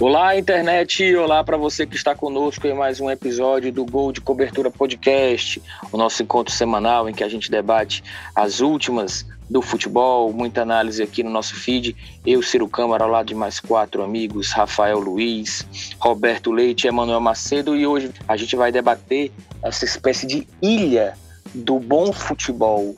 Olá, internet! Olá para você que está conosco em mais um episódio do Gol de Cobertura Podcast, o nosso encontro semanal em que a gente debate as últimas do futebol, muita análise aqui no nosso feed. Eu, Ciro Câmara, ao lado de mais quatro amigos, Rafael Luiz, Roberto Leite Emanuel Macedo, e hoje a gente vai debater essa espécie de ilha do bom futebol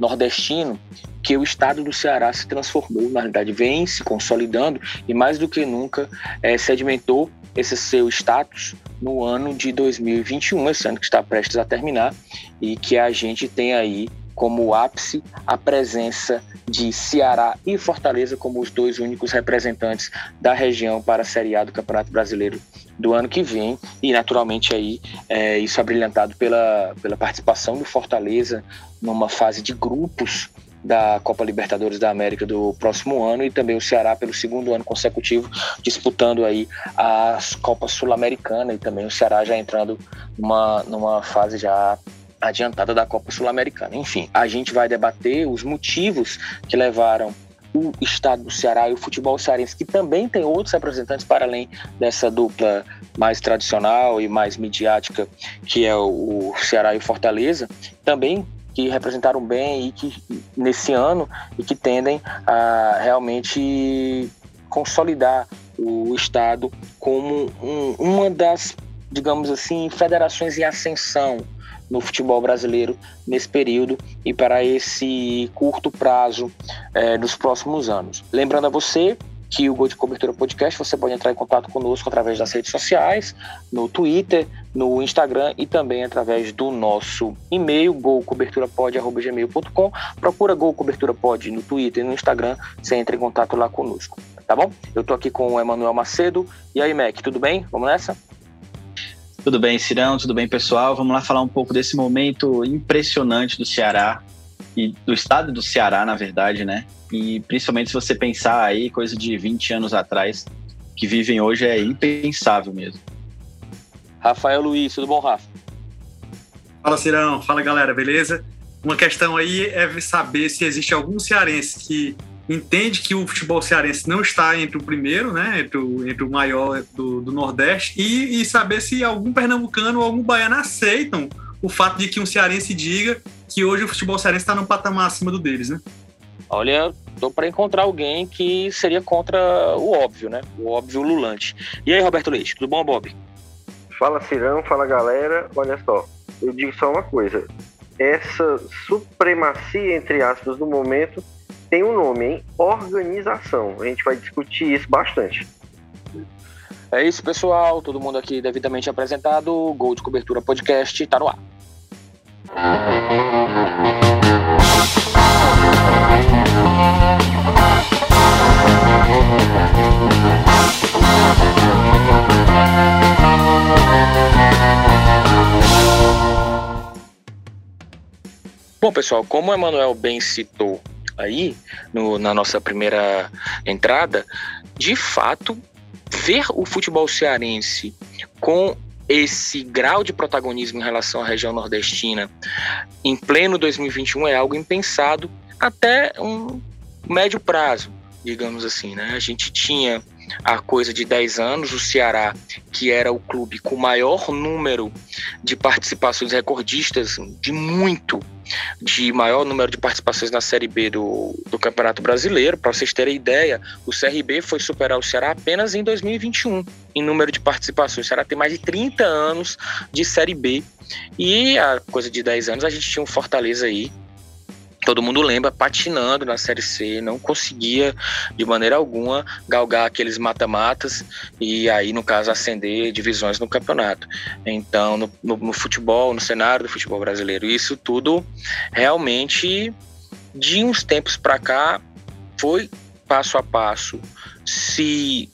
nordestino que o estado do Ceará se transformou, na realidade vem se consolidando e mais do que nunca é, sedimentou esse seu status no ano de 2021, esse ano que está prestes a terminar, e que a gente tem aí como ápice a presença de Ceará e Fortaleza como os dois únicos representantes da região para a Série A do Campeonato Brasileiro do ano que vem. E naturalmente aí é, isso abrilhantado pela, pela participação do Fortaleza numa fase de grupos da Copa Libertadores da América do próximo ano e também o Ceará pelo segundo ano consecutivo disputando aí as Copas Sul-Americana e também o Ceará já entrando numa, numa fase já adiantada da Copa Sul-Americana. Enfim, a gente vai debater os motivos que levaram o estado do Ceará e o futebol cearense, que também tem outros representantes para além dessa dupla mais tradicional e mais midiática, que é o Ceará e o Fortaleza, também que representaram bem e que nesse ano e que tendem a realmente consolidar o estado como um, uma das, digamos assim, federações em ascensão no futebol brasileiro nesse período e para esse curto prazo é, dos próximos anos. Lembrando a você que o Gol de Cobertura Podcast você pode entrar em contato conosco através das redes sociais, no Twitter, no Instagram e também através do nosso e-mail, golcoberturapod.gmail.com. Procura Gol Cobertura Pod no Twitter e no Instagram, você entra em contato lá conosco, tá bom? Eu tô aqui com o Emanuel Macedo. E aí, Mac, tudo bem? Vamos nessa? Tudo bem, Cirão? Tudo bem, pessoal? Vamos lá falar um pouco desse momento impressionante do Ceará e do estado do Ceará, na verdade, né? E principalmente se você pensar aí, coisa de 20 anos atrás, que vivem hoje é impensável mesmo. Rafael Luiz, tudo bom, Rafa? Fala, Cirão. Fala, galera, beleza? Uma questão aí é saber se existe algum cearense que entende que o futebol cearense não está entre o primeiro, né, entre o, entre o maior do, do Nordeste, e, e, saber se algum pernambucano ou algum baiano aceitam o fato de que um cearense diga que hoje o futebol cearense está num patamar acima do deles, né? Olha, tô para encontrar alguém que seria contra o óbvio, né? O óbvio lulante. E aí, Roberto Leite, tudo bom, Bob? Fala, Cirão, fala, galera. Olha só, eu digo só uma coisa. Essa supremacia, entre aspas, do momento tem um nome, hein? Organização. A gente vai discutir isso bastante. É isso, pessoal. Todo mundo aqui devidamente apresentado. Gol de Cobertura Podcast tá no ar. Bom, pessoal, como o Emanuel bem citou aí no, na nossa primeira entrada, de fato, ver o futebol cearense com esse grau de protagonismo em relação à região nordestina em pleno 2021 é algo impensado até um médio prazo, digamos assim, né? A gente tinha há coisa de 10 anos, o Ceará, que era o clube com maior número de participações recordistas, de muito, de maior número de participações na Série B do, do Campeonato Brasileiro. Para vocês terem ideia, o CRB foi superar o Ceará apenas em 2021 em número de participações. O Ceará tem mais de 30 anos de Série B. E há coisa de 10 anos a gente tinha um Fortaleza aí todo mundo lembra, patinando na Série C, não conseguia de maneira alguma galgar aqueles mata-matas e aí, no caso, ascender divisões no campeonato. Então, no, no, no futebol, no cenário do futebol brasileiro, isso tudo realmente, de uns tempos para cá, foi passo a passo se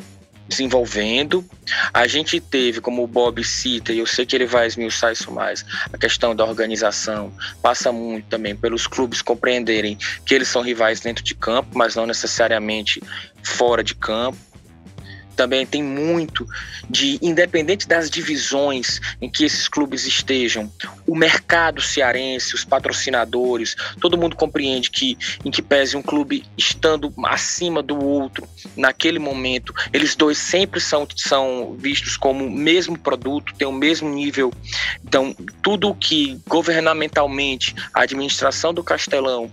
desenvolvendo. A gente teve, como o Bob cita, e eu sei que ele vai esmiuçar isso mais, a questão da organização passa muito também pelos clubes compreenderem que eles são rivais dentro de campo, mas não necessariamente fora de campo. Também tem muito de, independente das divisões em que esses clubes estejam, o mercado cearense, os patrocinadores, todo mundo compreende que, em que pese um clube estando acima do outro naquele momento, eles dois sempre são, são vistos como o mesmo produto, tem o mesmo nível. Então, tudo que governamentalmente a administração do Castelão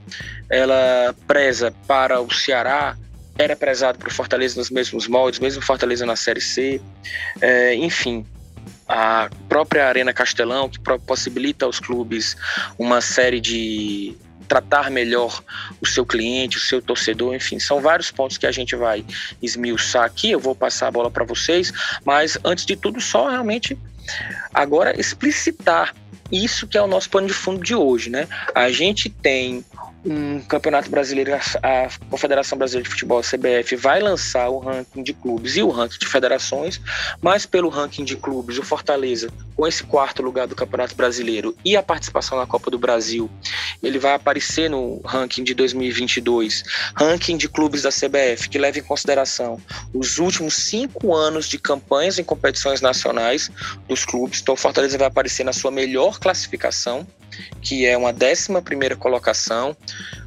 ela preza para o Ceará era prezado para Fortaleza nos mesmos moldes, mesmo Fortaleza na Série C. É, enfim, a própria Arena Castelão, que possibilita aos clubes uma série de tratar melhor o seu cliente, o seu torcedor, enfim, são vários pontos que a gente vai esmiuçar aqui. Eu vou passar a bola para vocês, mas antes de tudo, só realmente agora explicitar isso que é o nosso pano de fundo de hoje, né? A gente tem um campeonato brasileiro, a Confederação Brasileira de Futebol, a CBF, vai lançar o ranking de clubes e o ranking de federações, mas pelo ranking de clubes, o Fortaleza, com esse quarto lugar do Campeonato Brasileiro e a participação na Copa do Brasil, ele vai aparecer no ranking de 2022, ranking de clubes da CBF, que leva em consideração os últimos cinco anos de campanhas em competições nacionais dos clubes. Então, o Fortaleza vai aparecer na sua melhor classificação que é uma 11 primeira colocação,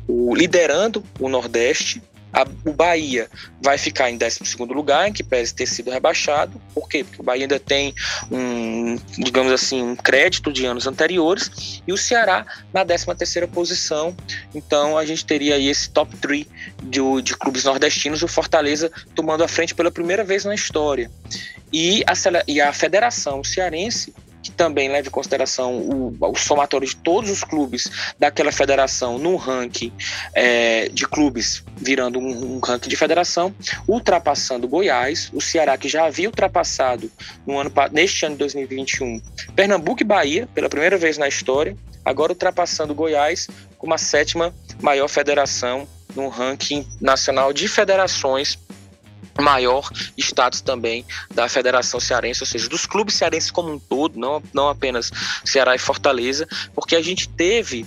o, liderando o Nordeste. A, o Bahia vai ficar em 12 lugar, em que pese ter sido rebaixado. Por quê? Porque o Bahia ainda tem um, digamos assim, um crédito de anos anteriores. E o Ceará na 13 posição. Então a gente teria aí esse top 3 de, de clubes nordestinos, o Fortaleza tomando a frente pela primeira vez na história. E a, e a Federação Cearense que também leva em consideração o, o somatório de todos os clubes daquela federação no ranking é, de clubes, virando um, um, ranking de federação, ultrapassando Goiás, o Ceará que já havia ultrapassado no ano, neste ano de 2021 Pernambuco e Bahia, pela primeira vez na história, agora ultrapassando Goiás como a sétima maior federação no ranking nacional de federações maior status também da Federação Cearense, ou seja, dos clubes cearenses como um todo, não, não apenas Ceará e Fortaleza, porque a gente teve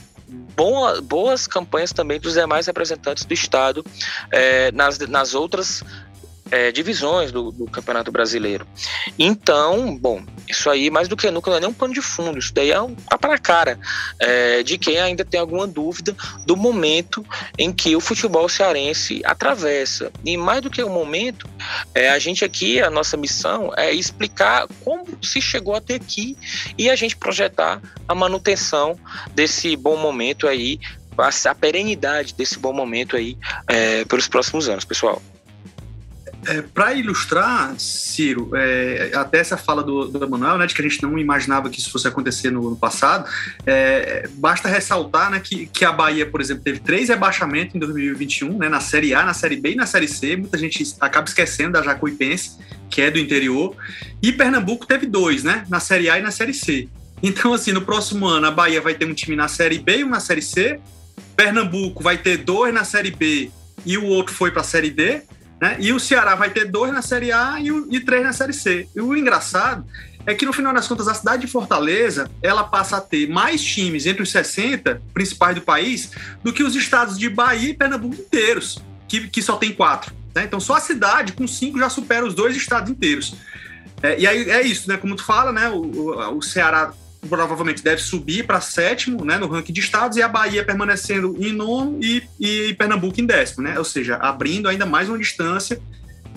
boa, boas campanhas também dos demais representantes do Estado é, nas, nas outras é, divisões do, do, Campeonato Brasileiro. Então, bom, isso aí mais do que nunca não é nem um pano de fundo, isso daí é um tapa na cara é, de quem ainda tem alguma dúvida do momento em que o futebol cearense atravessa. E mais do que o momento, é, a gente aqui, a nossa missão é explicar como se chegou até aqui e a gente projetar a manutenção desse bom momento aí, a, a perenidade desse bom momento aí é, pelos próximos anos, pessoal. É, para ilustrar, Ciro, é, até essa fala do, do Emanuel, né, de que a gente não imaginava que isso fosse acontecer no, no passado, é, basta ressaltar né, que, que a Bahia, por exemplo, teve três rebaixamentos em 2021, né, na Série A, na Série B e na Série C. Muita gente acaba esquecendo da Jacuipense, que é do interior. E Pernambuco teve dois, né, na Série A e na Série C. Então, assim, no próximo ano, a Bahia vai ter um time na Série B e um na Série C. Pernambuco vai ter dois na Série B e o outro foi para a Série D. Né? E o Ceará vai ter dois na Série A e, e três na Série C. E o engraçado é que no final das contas a cidade de Fortaleza ela passa a ter mais times entre os 60 principais do país do que os estados de Bahia e Pernambuco inteiros, que, que só tem quatro. Né? Então só a cidade com cinco já supera os dois estados inteiros. É, e aí é isso, né? Como tu fala, né? O, o, o Ceará provavelmente deve subir para sétimo né, no ranking de estados e a Bahia permanecendo em nono e, e Pernambuco em décimo, né? Ou seja, abrindo ainda mais uma distância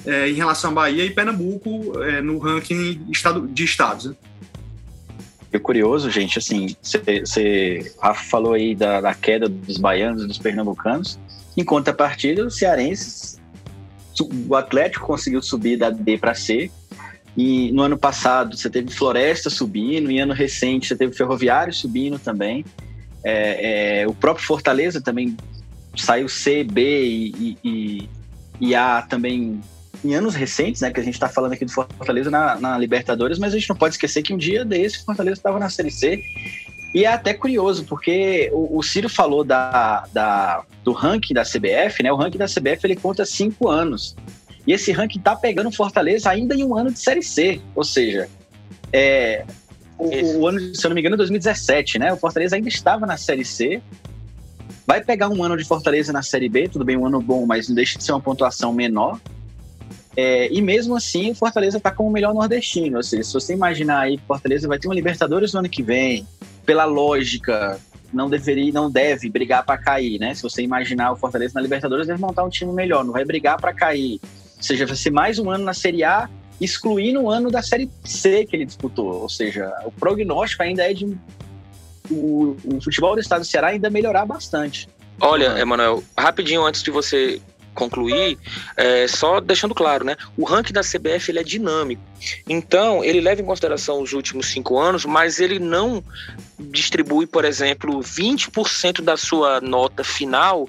é, em relação à Bahia e Pernambuco é, no ranking estado, de estados. Né? É curioso, gente, assim, você falou aí da, da, queda dos baianos e dos pernambucanos, em contrapartida, os cearenses, o Atlético conseguiu subir da D para C, e no ano passado você teve Floresta subindo, em ano recente você teve Ferroviário subindo também. É, é, o próprio Fortaleza também saiu C, B e, e, e, A também em anos recentes, né? Que a gente está falando aqui do Fortaleza na, na, Libertadores, mas a gente não pode esquecer que um dia desse o Fortaleza estava na Série C. E é até curioso, porque o, o Ciro falou da, da, do ranking da CBF, né? O ranking da CBF ele conta cinco anos. E esse ranking tá pegando Fortaleza ainda em um ano de Série C. Ou seja, é, o, o, ano, se eu não me engano, 2017, né? O Fortaleza ainda estava na Série C. Vai pegar um ano de Fortaleza na Série B, tudo bem, um ano bom, mas não deixa de ser uma pontuação menor. É, e mesmo assim, o Fortaleza está como o melhor nordestino. Ou seja, se você imaginar aí que o Fortaleza vai ter uma Libertadores no ano que vem, pela lógica, não deveria, não deve brigar para cair, né? Se você imaginar o Fortaleza na Libertadores, deve montar um time melhor, não vai brigar para cair. Ou seja, vai ser mais um ano na Série A, excluindo o ano da Série C que ele disputou. Ou seja, o prognóstico ainda é de o, o futebol do estado do Ceará ainda melhorar bastante. Olha, Emanuel, rapidinho antes de você concluir, é, só deixando claro, né? O ranking da CBF ele é dinâmico. Então, ele leva em consideração os últimos cinco anos, mas ele não distribui, por exemplo, 20% da sua nota final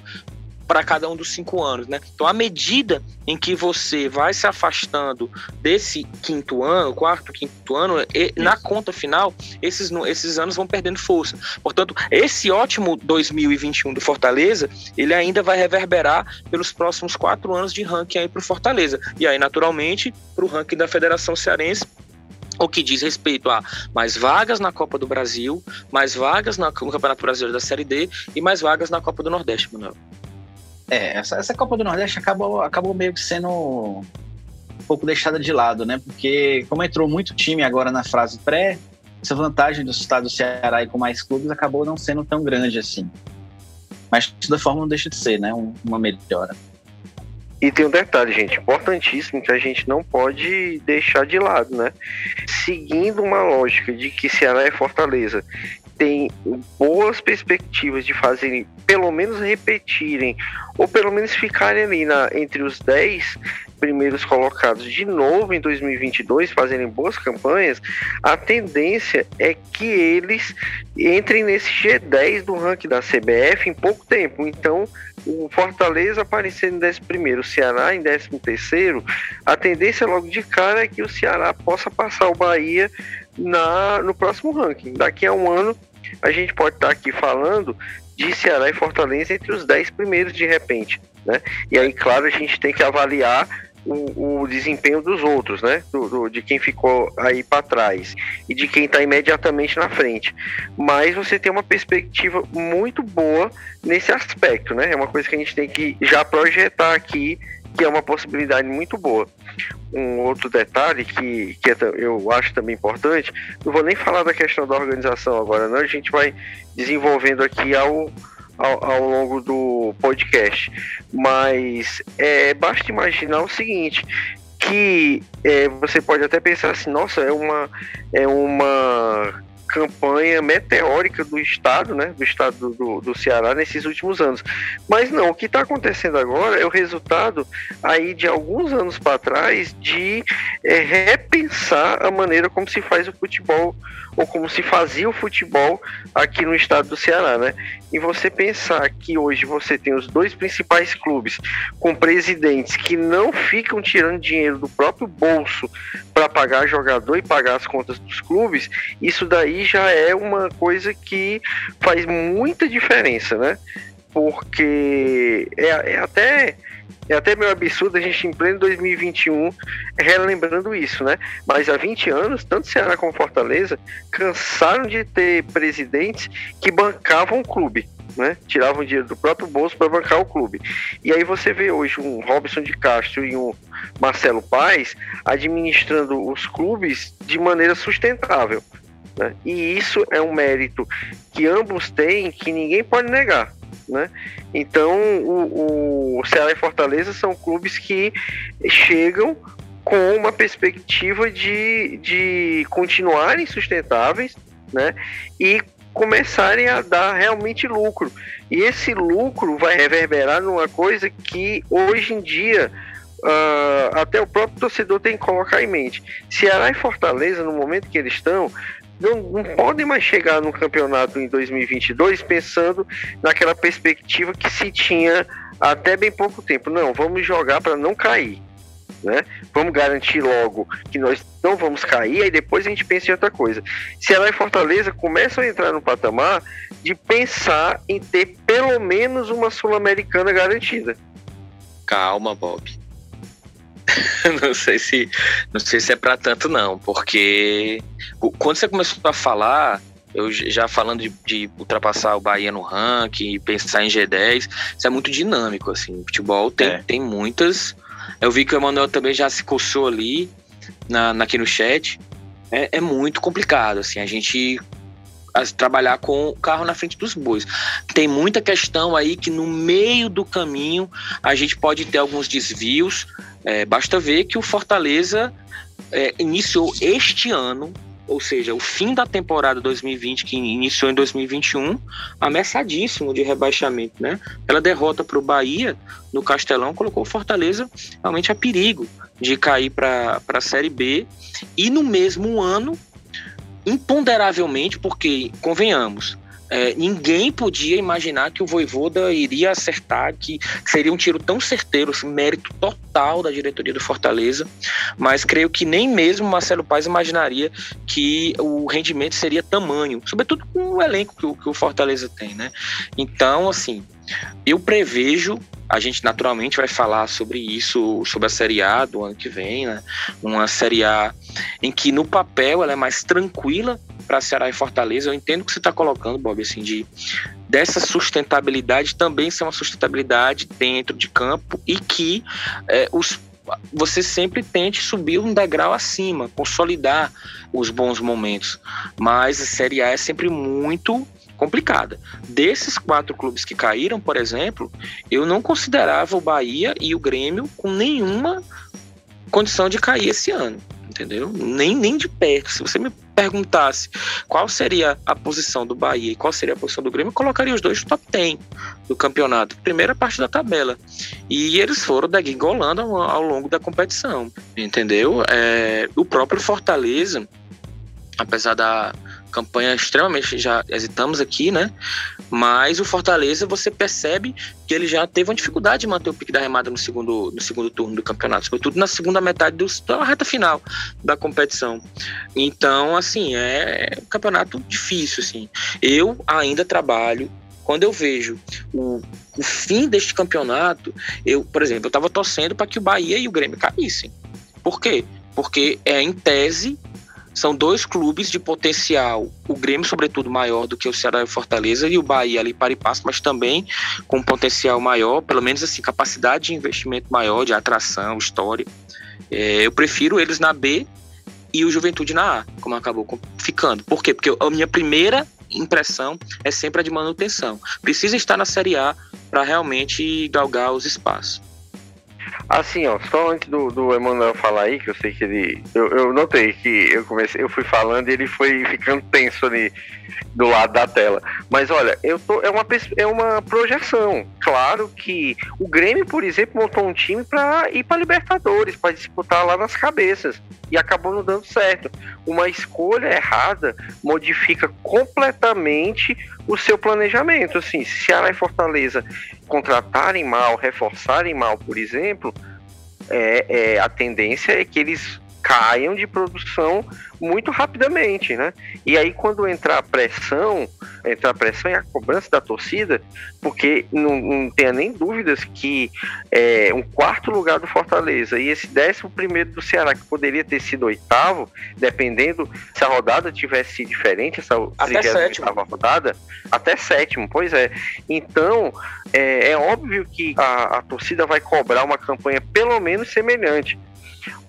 para cada um dos cinco anos, né? Então, à medida em que você vai se afastando desse quinto ano, quarto, quinto ano, e, na conta final, esses, esses anos vão perdendo força. Portanto, esse ótimo 2021 do Fortaleza, ele ainda vai reverberar pelos próximos quatro anos de ranking aí para o Fortaleza. E aí, naturalmente, para o ranking da Federação Cearense, o que diz respeito a mais vagas na Copa do Brasil, mais vagas no Campeonato Brasileiro da Série D e mais vagas na Copa do Nordeste, Manuel. É, essa, essa Copa do Nordeste acabou, acabou meio que sendo um pouco deixada de lado, né? Porque como entrou muito time agora na fase pré, essa vantagem do estado do Ceará e com mais clubes acabou não sendo tão grande assim. Mas de toda forma não deixa de ser, né? uma melhora. E tem um detalhe, gente, importantíssimo que a gente não pode deixar de lado, né? Seguindo uma lógica de que Ceará é Fortaleza tem boas perspectivas de fazerem, pelo menos repetirem, ou pelo menos ficarem ali na, entre os 10 primeiros colocados de novo em 2022, fazerem boas campanhas, a tendência é que eles entrem nesse G10 do ranking da CBF em pouco tempo. Então, o Fortaleza aparecendo em 11 o Ceará em 13 a tendência logo de cara é que o Ceará possa passar o Bahia na, no próximo ranking. Daqui a um ano, a gente pode estar aqui falando de Ceará e Fortaleza entre os 10 primeiros de repente. Né? E aí, claro, a gente tem que avaliar o, o desempenho dos outros, né? Do, do, de quem ficou aí para trás e de quem está imediatamente na frente. Mas você tem uma perspectiva muito boa nesse aspecto, né? É uma coisa que a gente tem que já projetar aqui que é uma possibilidade muito boa. Um outro detalhe que, que é eu acho também importante, não vou nem falar da questão da organização agora, não, a gente vai desenvolvendo aqui ao, ao, ao longo do podcast. Mas é, basta imaginar o seguinte, que é, você pode até pensar assim, nossa, é uma, é uma campanha meteórica do Estado, né, do Estado do, do Ceará nesses últimos anos. Mas não, o que está acontecendo agora é o resultado aí de alguns anos para trás de é, repensar a maneira como se faz o futebol ou como se fazia o futebol aqui no estado do Ceará, né? E você pensar que hoje você tem os dois principais clubes com presidentes que não ficam tirando dinheiro do próprio bolso para pagar jogador e pagar as contas dos clubes, isso daí já é uma coisa que faz muita diferença, né? Porque é, é até é até meio absurdo a gente em pleno 2021 relembrando isso, né? Mas há 20 anos, tanto Ceará como Fortaleza cansaram de ter presidentes que bancavam o clube. Né? Tiravam dinheiro do próprio bolso para bancar o clube. E aí você vê hoje um Robson de Castro e um Marcelo Paes administrando os clubes de maneira sustentável. Né? E isso é um mérito que ambos têm que ninguém pode negar. Né? Então, o, o Ceará e Fortaleza são clubes que chegam com uma perspectiva de, de continuarem sustentáveis né? e começarem a dar realmente lucro. E esse lucro vai reverberar numa coisa que hoje em dia uh, até o próprio torcedor tem que colocar em mente. Ceará e Fortaleza, no momento que eles estão, não, não podem mais chegar no campeonato em 2022 pensando naquela perspectiva que se tinha até bem pouco tempo. Não, vamos jogar para não cair. Né? Vamos garantir logo que nós não vamos cair, aí depois a gente pensa em outra coisa. Ceará e Fortaleza começam a entrar no patamar de pensar em ter pelo menos uma Sul-Americana garantida. Calma, Bob. não sei se não sei se é para tanto não, porque quando você começou a falar, eu já falando de, de, ultrapassar o Bahia no ranking, pensar em G10, isso é muito dinâmico assim. O futebol tem, é. tem muitas Eu vi que o Emanuel também já se coçou ali na, na aqui no chat. É, é muito complicado, assim, a gente trabalhar com o carro na frente dos bois. Tem muita questão aí que no meio do caminho a gente pode ter alguns desvios. É, basta ver que o Fortaleza é, iniciou este ano ou seja, o fim da temporada 2020, que iniciou em 2021, ameaçadíssimo de rebaixamento, né? Ela derrota para o Bahia no Castelão colocou o Fortaleza realmente a perigo de cair para a Série B. E no mesmo ano, imponderavelmente, porque, convenhamos, é, ninguém podia imaginar que o Voivoda iria acertar, que seria um tiro tão certeiro, assim, mérito total da diretoria do Fortaleza, mas creio que nem mesmo Marcelo Paes imaginaria que o rendimento seria tamanho, sobretudo com o elenco que o, que o Fortaleza tem, né? Então, assim, eu prevejo a gente naturalmente vai falar sobre isso, sobre a Série A do ano que vem, né? Uma Série A em que no papel ela é mais tranquila para Ceará e Fortaleza. Eu entendo que você está colocando, Bob, assim, de dessa sustentabilidade também ser uma sustentabilidade dentro de campo e que é, os você sempre tente subir um degrau acima, consolidar os bons momentos. Mas a Série A é sempre muito complicada. Desses quatro clubes que caíram, por exemplo, eu não considerava o Bahia e o Grêmio com nenhuma condição de cair esse ano entendeu? Nem, nem de perto. Se você me perguntasse qual seria a posição do Bahia e qual seria a posição do Grêmio, eu colocaria os dois no top 10 do campeonato, primeira parte da tabela. E eles foram degringolando ao, ao longo da competição, entendeu? É, o próprio Fortaleza, apesar da campanha extremamente, já hesitamos aqui, né? Mas o Fortaleza, você percebe que ele já teve uma dificuldade de manter o pique da remada no segundo, no segundo turno do campeonato, sobretudo na segunda metade do, da reta final da competição. Então, assim, é um campeonato difícil, assim. Eu ainda trabalho quando eu vejo o, o fim deste campeonato, eu, por exemplo, eu estava torcendo para que o Bahia e o Grêmio caíssem. Por quê? Porque é em tese são dois clubes de potencial, o Grêmio, sobretudo, maior do que o Ceará e Fortaleza, e o Bahia ali para e passo, mas também com potencial maior, pelo menos assim, capacidade de investimento maior, de atração, história. É, eu prefiro eles na B e o Juventude na A, como acabou ficando. Por quê? Porque a minha primeira impressão é sempre a de manutenção. Precisa estar na Série A para realmente galgar os espaços. Assim, ó, só antes do, do Emanuel falar aí, que eu sei que ele. Eu, eu notei que eu comecei, eu fui falando e ele foi ficando tenso ali do lado da tela. Mas olha, eu tô, é, uma, é uma projeção. Claro que o Grêmio, por exemplo, montou um time para ir para Libertadores, para disputar lá nas cabeças. E acabou não dando certo. Uma escolha errada modifica completamente o seu planejamento. Assim, se Ceará e Fortaleza contratarem mal, reforçarem mal, por exemplo, é, é, a tendência é que eles caiam de produção muito rapidamente, né? E aí quando entrar a pressão, entrar a pressão e a cobrança da torcida, porque não, não tenha nem dúvidas que é, um quarto lugar do Fortaleza e esse décimo primeiro do Ceará, que poderia ter sido oitavo, dependendo se a rodada tivesse sido diferente, essa até sétimo. rodada, até sétimo, pois é. Então, é, é óbvio que a, a torcida vai cobrar uma campanha pelo menos semelhante.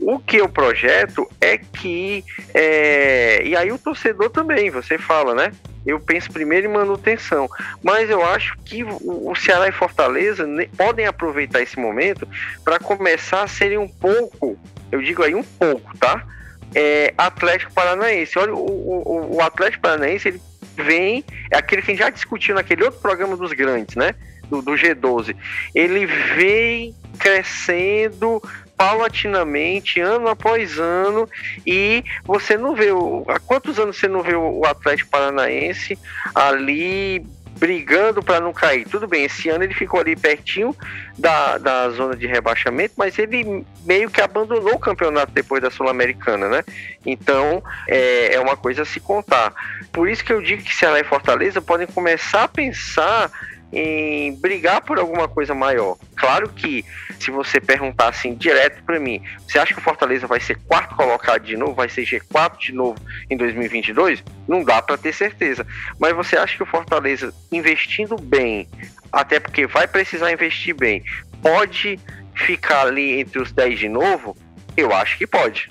O que eu projeto é que. É, e aí o torcedor também, você fala, né? Eu penso primeiro em manutenção. Mas eu acho que o Ceará e Fortaleza podem aproveitar esse momento para começar a serem um pouco, eu digo aí um pouco, tá? É, Atlético Paranaense. Olha, o, o, o Atlético Paranaense ele vem, é aquele que a gente já discutiu naquele outro programa dos grandes, né? Do, do G12. Ele vem crescendo paulatinamente, ano após ano, e você não vê o, há quantos anos você não vê o Atlético Paranaense ali brigando para não cair. Tudo bem, esse ano ele ficou ali pertinho da, da zona de rebaixamento, mas ele meio que abandonou o campeonato depois da Sul-Americana, né? Então é, é uma coisa a se contar. Por isso que eu digo que Ceará e Fortaleza podem começar a pensar em brigar por alguma coisa maior. Claro que se você perguntar assim direto para mim, você acha que o Fortaleza vai ser quarto colocado de novo, vai ser G4 de novo em 2022? Não dá para ter certeza. Mas você acha que o Fortaleza investindo bem, até porque vai precisar investir bem, pode ficar ali entre os 10 de novo? Eu acho que pode.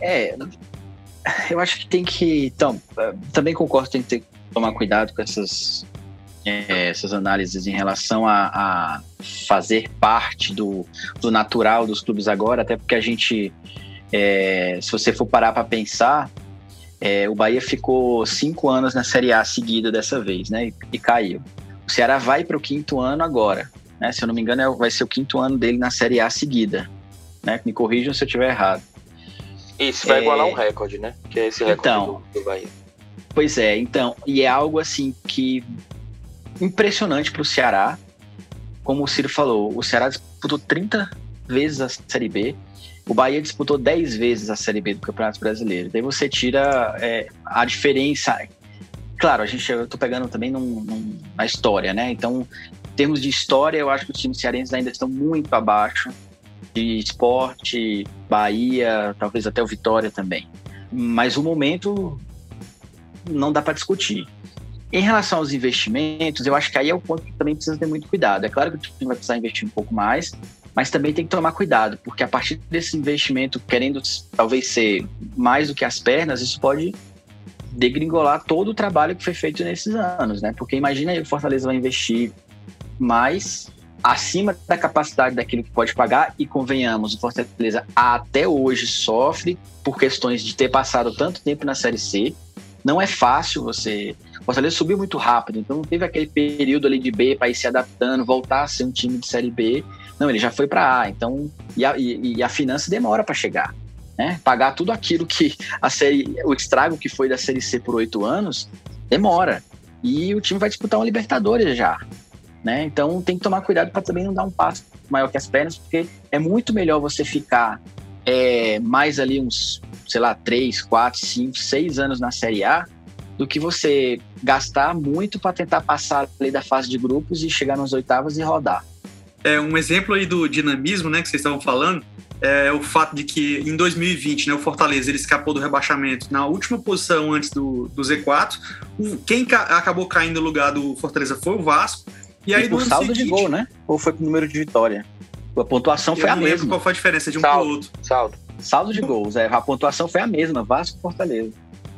É, eu acho que tem que. Então, também concordo, tem que ter, tomar cuidado com essas, é, essas análises em relação a, a, fazer parte do, do natural dos clubes agora, até porque a gente, é, se você for parar para pensar, é, o Bahia ficou cinco anos na Série A seguida dessa vez, né? E, e caiu. O Ceará vai para o quinto ano agora, né? Se eu não me engano, é, vai ser o quinto ano dele na Série A seguida, né? Me corrijam se eu estiver errado. Isso, vai é... igualar um recorde, né? Que é esse recorde então, do, do Bahia. Pois é, então, e é algo assim que impressionante para o Ceará. Como o Ciro falou, o Ceará disputou 30 vezes a Série B, o Bahia disputou 10 vezes a Série B do Campeonato Brasileiro. Daí você tira é, a diferença. Claro, a gente, eu tô pegando também num, num, na história, né? Então, em termos de história, eu acho que os times cearenses ainda estão muito abaixo de esporte, Bahia, talvez até o Vitória também. Mas o momento não dá para discutir. Em relação aos investimentos, eu acho que aí é o ponto que também precisa ter muito cuidado. É claro que o time vai precisar investir um pouco mais, mas também tem que tomar cuidado, porque a partir desse investimento, querendo talvez ser mais do que as pernas, isso pode degringolar todo o trabalho que foi feito nesses anos, né? Porque imagina aí o Fortaleza vai investir mais acima da capacidade daquilo que pode pagar e convenhamos, o Fortaleza até hoje sofre por questões de ter passado tanto tempo na Série C. Não é fácil você o Fortaleza subiu muito rápido, então não teve aquele período ali de B para ir se adaptando, voltar a ser um time de Série B. Não, ele já foi para A, então e a, e, e a finança demora para chegar. Né? Pagar tudo aquilo que a série, o estrago que foi da Série C por oito anos, demora. E o time vai disputar um Libertadores já. Né? Então tem que tomar cuidado para também não dar um passo maior que as pernas, porque é muito melhor você ficar é, mais ali uns, sei lá, três, quatro, cinco, seis anos na Série A do que você gastar muito para tentar passar ali da fase de grupos e chegar nos oitavas e rodar. É um exemplo aí do dinamismo, né, que vocês estavam falando, é o fato de que em 2020, né, o Fortaleza ele escapou do rebaixamento na última posição antes do, do Z4. quem ca acabou caindo no lugar do Fortaleza foi o Vasco. E aí e por saldo seguinte, de gol, né? Ou foi pro número de vitória? A pontuação foi a mesma. Qual foi a diferença de um saldo, pro outro? Saldo. Saldo de gols, é. A pontuação foi a mesma, Vasco e Fortaleza.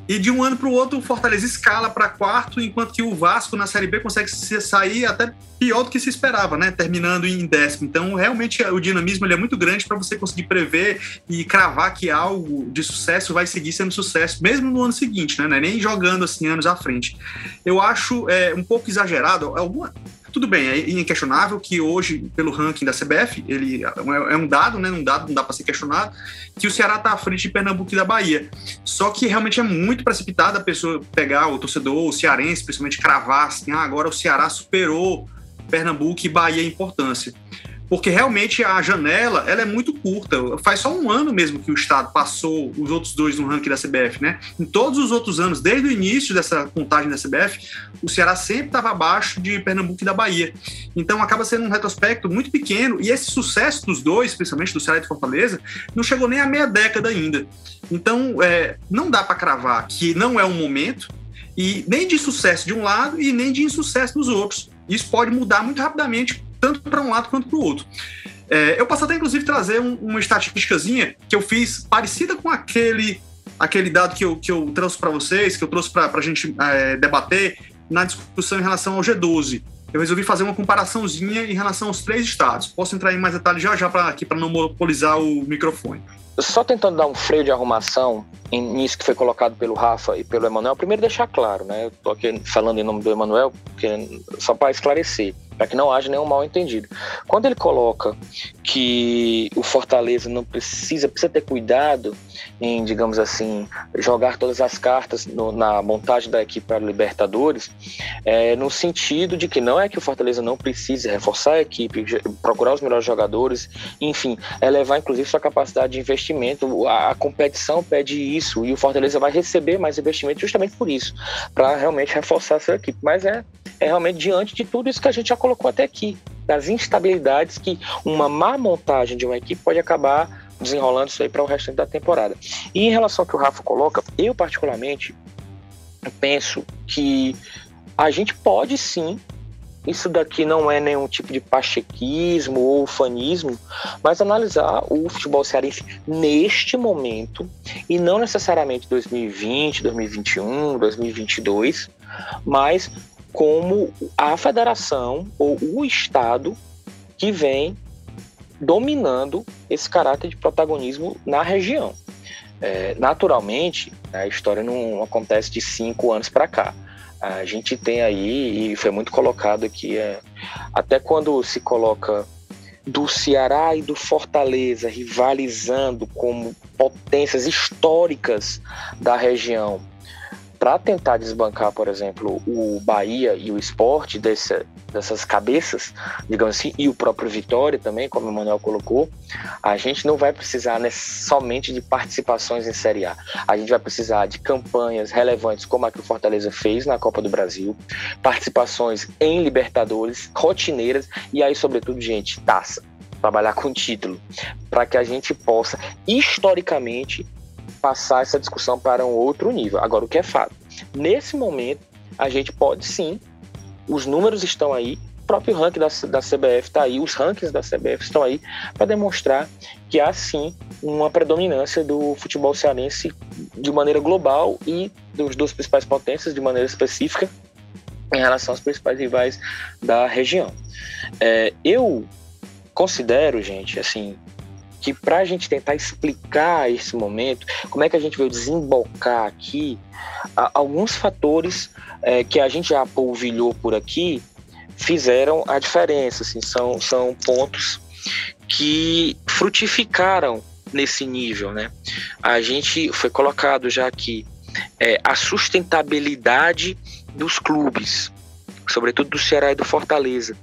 E de um ano para o outro, o Fortaleza escala para quarto, enquanto que o Vasco na Série B consegue sair até pior do que se esperava, né? Terminando em décimo. Então, realmente, o dinamismo é muito grande para você conseguir prever e cravar que algo de sucesso vai seguir sendo sucesso, mesmo no ano seguinte, né? É nem jogando assim anos à frente. Eu acho é, um pouco exagerado. Alguma, tudo bem, é inquestionável que hoje, pelo ranking da CBF, ele é um dado, né? Um dado não dá para ser questionado, que o Ceará está à frente de Pernambuco e da Bahia. Só que realmente é muito precipitado a pessoa pegar o torcedor, o cearense, principalmente cravar assim, ah, agora o Ceará superou Pernambuco e Bahia em importância porque realmente a janela ela é muito curta. Faz só um ano mesmo que o Estado passou os outros dois no ranking da CBF, né? Em todos os outros anos, desde o início dessa contagem da CBF, o Ceará sempre estava abaixo de Pernambuco e da Bahia. Então acaba sendo um retrospecto muito pequeno e esse sucesso dos dois, principalmente do Ceará e do Fortaleza, não chegou nem a meia década ainda. Então é, não dá para cravar que não é um momento e nem de sucesso de um lado e nem de insucesso dos outros. Isso pode mudar muito rapidamente tanto para um lado quanto para o outro. É, eu posso até, inclusive, trazer um, uma estatísticazinha que eu fiz parecida com aquele, aquele dado que eu, que eu trouxe para vocês, que eu trouxe para a gente é, debater na discussão em relação ao G12. Eu resolvi fazer uma comparaçãozinha em relação aos três estados. Posso entrar em mais detalhes já já aqui para não monopolizar o microfone. Só tentando dar um freio de arrumação nisso que foi colocado pelo Rafa e pelo Emanuel, primeiro deixar claro, né? Eu tô aqui falando em nome do Emanuel, só para esclarecer para que não haja nenhum mal entendido. Quando ele coloca que o Fortaleza não precisa, precisa ter cuidado em, digamos assim, jogar todas as cartas no, na montagem da equipe para Libertadores, é, no sentido de que não é que o Fortaleza não precise reforçar a equipe, procurar os melhores jogadores, enfim, elevar inclusive sua capacidade de investimento. A, a competição pede isso e o Fortaleza vai receber mais investimento justamente por isso, para realmente reforçar a sua equipe. Mas é, é realmente diante de tudo isso que a gente já colocou até aqui, das instabilidades que uma má montagem de uma equipe pode acabar desenrolando isso aí para o restante da temporada. E em relação ao que o Rafa coloca, eu particularmente penso que a gente pode sim isso daqui não é nenhum tipo de pachequismo ou fanismo, mas analisar o futebol cearense neste momento e não necessariamente 2020, 2021, 2022, mas como a federação ou o estado que vem dominando esse caráter de protagonismo na região. É, naturalmente, a história não acontece de cinco anos para cá. A gente tem aí, e foi muito colocado aqui, é, até quando se coloca do Ceará e do Fortaleza rivalizando como potências históricas da região para tentar desbancar, por exemplo, o Bahia e o esporte desse, dessas cabeças, digamos assim, e o próprio Vitória também, como o Manuel colocou, a gente não vai precisar né, somente de participações em Série A. A gente vai precisar de campanhas relevantes, como a que o Fortaleza fez na Copa do Brasil, participações em Libertadores, rotineiras, e aí, sobretudo, gente, taça trabalhar com título, para que a gente possa, historicamente, passar essa discussão para um outro nível. Agora, o que é fato? Nesse momento, a gente pode sim, os números estão aí, o próprio ranking da, da CBF está aí, os rankings da CBF estão aí, para demonstrar que há sim uma predominância do futebol cearense de maneira global e dos duas principais potências de maneira específica em relação aos principais rivais da região. É, eu considero, gente, assim, que para a gente tentar explicar esse momento, como é que a gente veio desembocar aqui, alguns fatores é, que a gente já polvilhou por aqui fizeram a diferença, assim, são, são pontos que frutificaram nesse nível, né? A gente foi colocado já aqui é, a sustentabilidade dos clubes, sobretudo do Ceará e do Fortaleza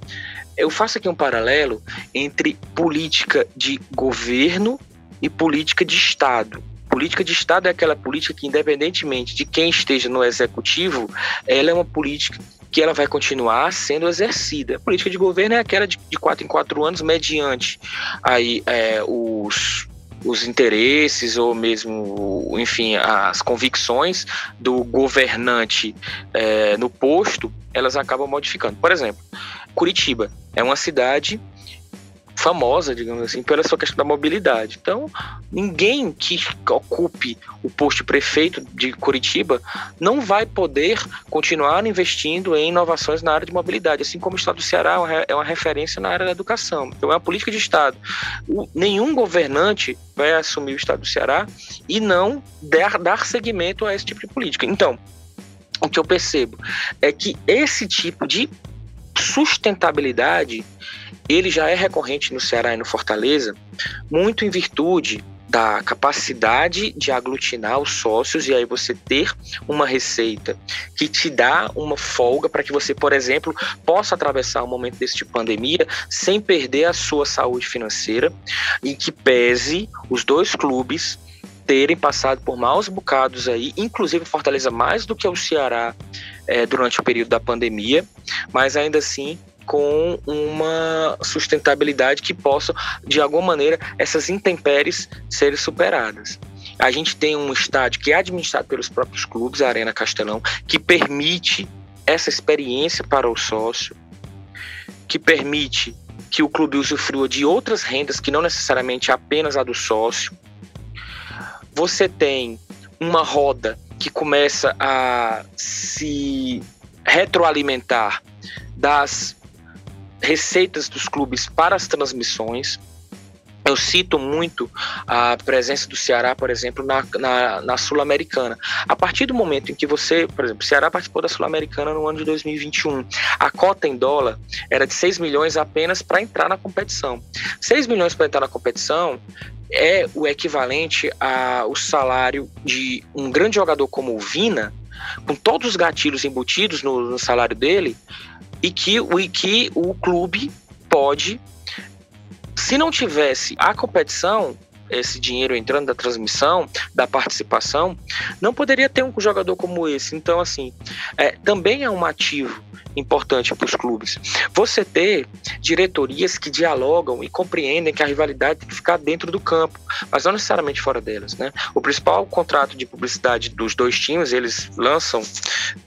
eu faço aqui um paralelo entre política de governo e política de Estado. Política de Estado é aquela política que, independentemente de quem esteja no executivo, ela é uma política que ela vai continuar sendo exercida. A política de governo é aquela de, de quatro em quatro anos, mediante aí é, os os interesses ou mesmo, enfim, as convicções do governante é, no posto, elas acabam modificando. Por exemplo, Curitiba é uma cidade famosa, digamos assim, pela sua questão da mobilidade. Então, ninguém que ocupe o posto de prefeito de Curitiba não vai poder continuar investindo em inovações na área de mobilidade, assim como o Estado do Ceará é uma referência na área da educação. Então, é uma política de Estado. Nenhum governante vai assumir o Estado do Ceará e não dar seguimento a esse tipo de política. Então, o que eu percebo é que esse tipo de sustentabilidade ele já é recorrente no Ceará e no Fortaleza, muito em virtude da capacidade de aglutinar os sócios e aí você ter uma receita que te dá uma folga para que você, por exemplo, possa atravessar um momento desse de pandemia sem perder a sua saúde financeira e que pese os dois clubes terem passado por maus bocados aí, inclusive Fortaleza mais do que o Ceará é, durante o período da pandemia, mas ainda assim com uma sustentabilidade que possa, de alguma maneira, essas intempéries serem superadas. A gente tem um estádio que é administrado pelos próprios clubes, a Arena Castelão, que permite essa experiência para o sócio, que permite que o clube usufrua de outras rendas que não necessariamente apenas a do sócio. Você tem uma roda que começa a se retroalimentar das receitas dos clubes para as transmissões. Eu cito muito a presença do Ceará, por exemplo, na, na, na Sul-Americana. A partir do momento em que você, por exemplo, o Ceará participou da Sul-Americana no ano de 2021, a cota em dólar era de 6 milhões apenas para entrar na competição. 6 milhões para entrar na competição é o equivalente ao salário de um grande jogador como o Vina, com todos os gatilhos embutidos no, no salário dele, e que, e que o clube pode, se não tivesse a competição, esse dinheiro entrando da transmissão, da participação, não poderia ter um jogador como esse. Então, assim, é, também é um ativo importante para os clubes. Você ter diretorias que dialogam e compreendem que a rivalidade tem que ficar dentro do campo, mas não necessariamente fora delas, né? O principal contrato de publicidade dos dois times, eles lançam,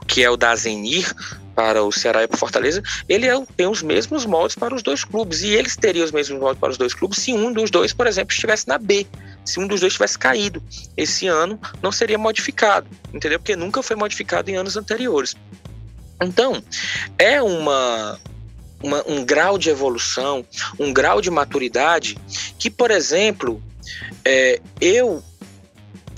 que é o da Zenir, para o Ceará e para o Fortaleza, ele é, tem os mesmos moldes para os dois clubes. E eles teriam os mesmos moldes para os dois clubes se um dos dois, por exemplo, estivesse na B. Se um dos dois tivesse caído esse ano, não seria modificado, entendeu? Porque nunca foi modificado em anos anteriores. Então, é uma, uma, um grau de evolução, um grau de maturidade que, por exemplo, é, eu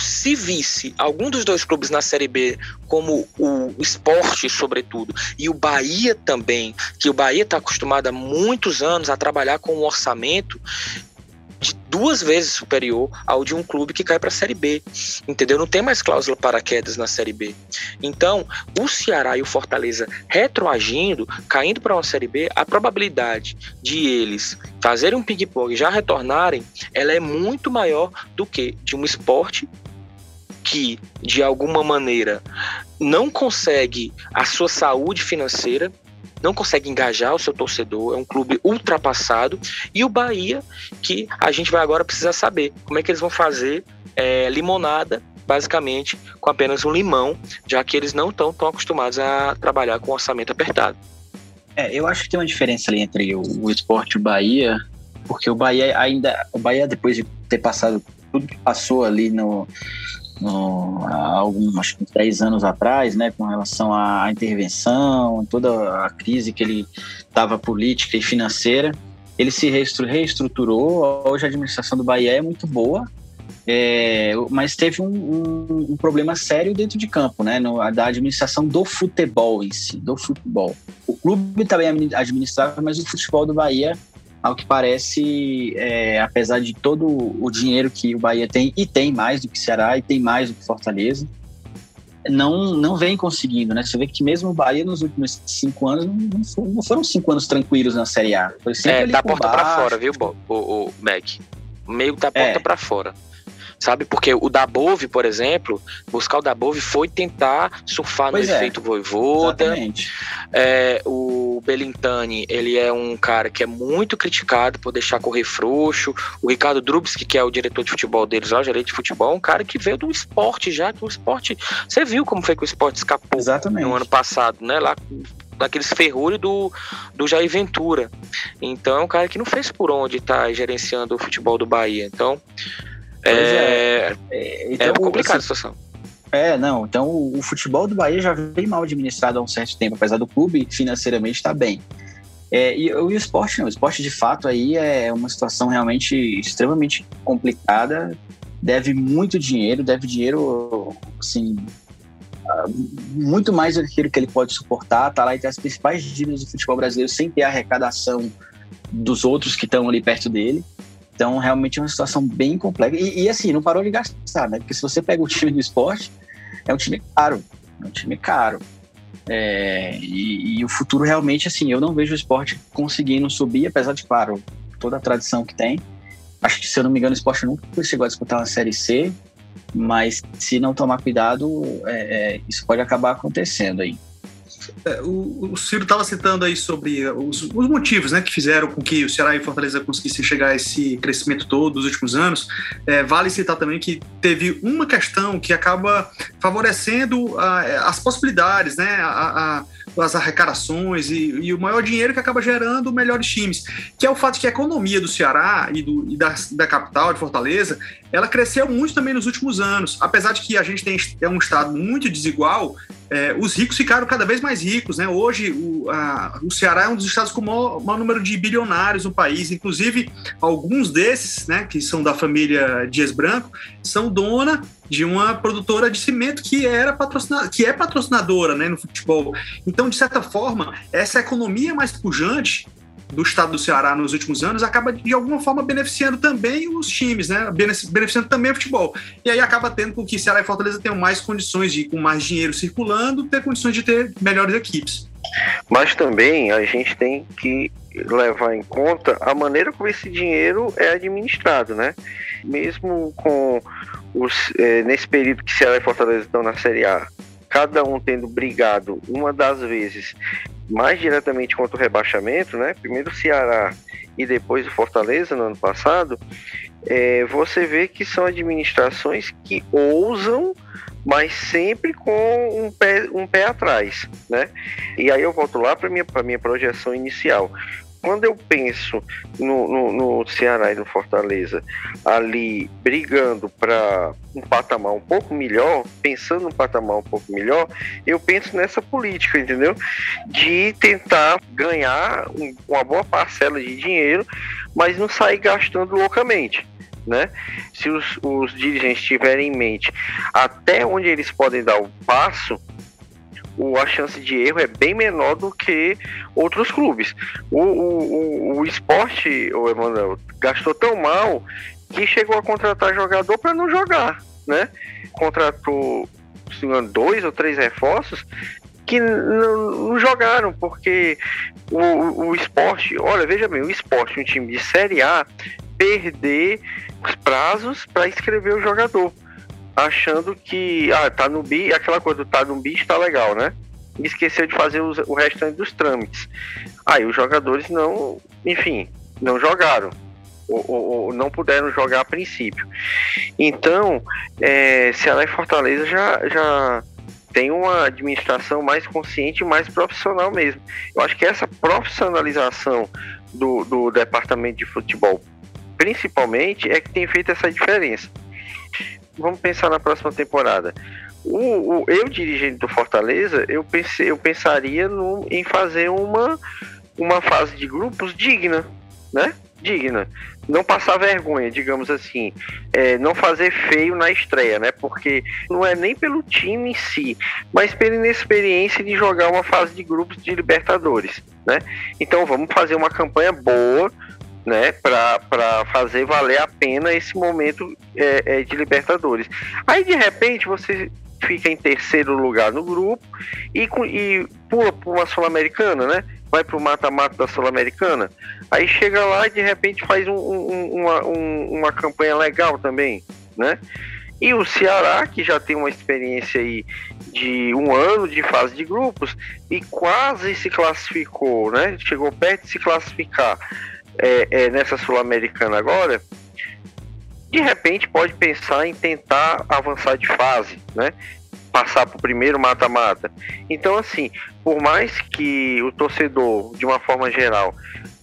se visse algum dos dois clubes na Série B, como o esporte, sobretudo, e o Bahia também, que o Bahia está acostumado há muitos anos a trabalhar com um orçamento de duas vezes superior ao de um clube que cai para a Série B. Entendeu? Não tem mais cláusula para quedas na Série B. Então, o Ceará e o Fortaleza retroagindo, caindo para uma Série B, a probabilidade de eles fazerem um ping-pong e já retornarem, ela é muito maior do que de um esporte que, de alguma maneira, não consegue a sua saúde financeira, não consegue engajar o seu torcedor, é um clube ultrapassado, e o Bahia, que a gente vai agora precisar saber como é que eles vão fazer é, limonada, basicamente, com apenas um limão, já que eles não estão tão acostumados a trabalhar com orçamento apertado. É, eu acho que tem uma diferença ali entre o, o esporte e o Bahia, porque o Bahia ainda, o Bahia depois de ter passado tudo que passou ali no, no, há alguns, acho que 10 anos atrás, né, com relação à intervenção, toda a crise que ele estava política e financeira, ele se reestruturou. Hoje a administração do Bahia é muito boa, é, mas teve um, um, um, problema sério dentro de campo, né, no, da administração do futebol em si, do futebol. O clube também administrável, mas o futebol do Bahia ao que parece, é, apesar de todo o dinheiro que o Bahia tem, e tem mais do que Ceará, e tem mais do que Fortaleza, não, não vem conseguindo, né? Você vê que mesmo o Bahia nos últimos cinco anos não, não foram cinco anos tranquilos na Série A. Foi sempre é, da porta para fora, viu, o, o, Mac? Meio da porta é. para fora sabe? Porque o Dabove, por exemplo, buscar o Dabove foi tentar surfar pois no é. efeito voivoda. É, o Belintani, ele é um cara que é muito criticado por deixar correr frouxo. O Ricardo Drubski, que é o diretor de futebol deles, lá, o gerente de futebol, é um cara que veio do esporte já, que o esporte... Você viu como foi que o esporte escapou Exatamente. no ano passado, né? Lá daqueles ferrolhos do, do Jair Ventura. Então é um cara que não fez por onde tá gerenciando o futebol do Bahia. Então, é, é, é, então, é complicada assim, a situação. É, não. Então o, o, futebol do Bahia já vem mal administrado há um certo tempo, apesar do clube financeiramente estar tá bem. É, e, e, o esporte não. O esporte de fato aí é uma situação realmente extremamente complicada. Deve muito dinheiro, deve dinheiro, assim, muito mais do que aquilo que ele pode suportar. Tá lá entre as principais dívidas do futebol brasileiro sem ter a arrecadação dos outros que estão ali perto dele. Então, realmente é uma situação bem complexa. E, e, assim, não parou de gastar, né? Porque se você pega o time do esporte, é um time caro. É um time caro. É, e, e, o futuro realmente, assim, eu não vejo o esporte conseguindo subir, apesar de, claro, toda a tradição que tem. Acho que, se eu não me engano, o esporte nunca chegou a disputar uma Série C, mas se não tomar cuidado, é, é, isso pode acabar acontecendo aí. É, o, o Ciro estava citando aí sobre os, os, motivos né, que fizeram com que o Ceará e Fortaleza conseguissem chegar a esse crescimento todo dos últimos anos. É, vale citar também que teve uma questão que acaba favorecendo a, as possibilidades, né, a, a as arrecadações e, e, o maior dinheiro que acaba gerando melhores times, que é o fato que a economia do Ceará e, do, e da, da capital, de Fortaleza, ela cresceu muito também nos últimos anos. Apesar de que a gente tem é um estado muito desigual, é, os ricos ficaram cada vez mais ricos. Né? Hoje, o, a, o Ceará é um dos estados com o maior, maior, número de bilionários no país. Inclusive, alguns desses, né, que são da família Dias Branco, são dona de uma produtora de cimento que era patrocinadora, que é patrocinadora né, no futebol. Então, de certa forma, essa economia mais pujante do estado do Ceará nos últimos anos acaba de alguma forma beneficiando também os times, né? Beneficiando também o futebol. E aí acaba tendo com que Ceará e Fortaleza tenham mais condições de, com mais dinheiro circulando, ter condições de ter melhores equipes. Mas também a gente tem que levar em conta a maneira como esse dinheiro é administrado, né? Mesmo com os, é, nesse período que Ceará e Fortaleza estão na Série A, cada um tendo brigado uma das vezes mais diretamente contra o rebaixamento, né? Primeiro o Ceará e depois o Fortaleza no ano passado, é, você vê que são administrações que ousam mas sempre com um pé, um pé atrás, né? E aí eu volto lá para minha, minha projeção inicial quando eu penso no, no, no, Ceará e no Fortaleza ali brigando para um patamar um pouco melhor, pensando num patamar um pouco melhor, eu penso nessa política, entendeu? De tentar ganhar uma boa parcela de dinheiro, mas não sair gastando loucamente. Né? Se os, os dirigentes tiverem em mente até onde eles podem dar o passo, o, a chance de erro é bem menor do que outros clubes. O, o, o, o esporte, o Emanuel, gastou tão mal que chegou a contratar jogador para não jogar, né? Contratou dois ou três reforços que não, não jogaram, porque o, o esporte, olha, veja bem, o esporte, um time de Série A, perder os prazos para escrever o jogador achando que ah, tá no bi, aquela coisa do tá no bi está legal, né? E esqueceu de fazer os, o restante dos trâmites. Aí os jogadores não, enfim, não jogaram. Ou, ou, ou não puderam jogar a princípio. Então, é, Ceará e Fortaleza já, já tem uma administração mais consciente e mais profissional mesmo. Eu acho que essa profissionalização do, do departamento de futebol, principalmente, é que tem feito essa diferença vamos pensar na próxima temporada. O, o, eu, dirigente do Fortaleza, eu, pensei, eu pensaria no, em fazer uma, uma fase de grupos digna, né? Digna. Não passar vergonha, digamos assim. É, não fazer feio na estreia, né? Porque não é nem pelo time em si, mas pela inexperiência de jogar uma fase de grupos de Libertadores, né? Então vamos fazer uma campanha boa, né, para fazer valer a pena esse momento é, é, de Libertadores. Aí de repente você fica em terceiro lugar no grupo e, e pula para uma Sul-Americana, né? Vai para o mata-mata da Sul-Americana. Aí chega lá e de repente faz um, um, uma, um, uma campanha legal também, né? E o Ceará, que já tem uma experiência aí de um ano de fase de grupos e quase se classificou, né? Chegou perto de se classificar é, é, nessa Sul-Americana agora, de repente pode pensar em tentar avançar de fase, né? Passar para o primeiro mata-mata. Então, assim, por mais que o torcedor, de uma forma geral,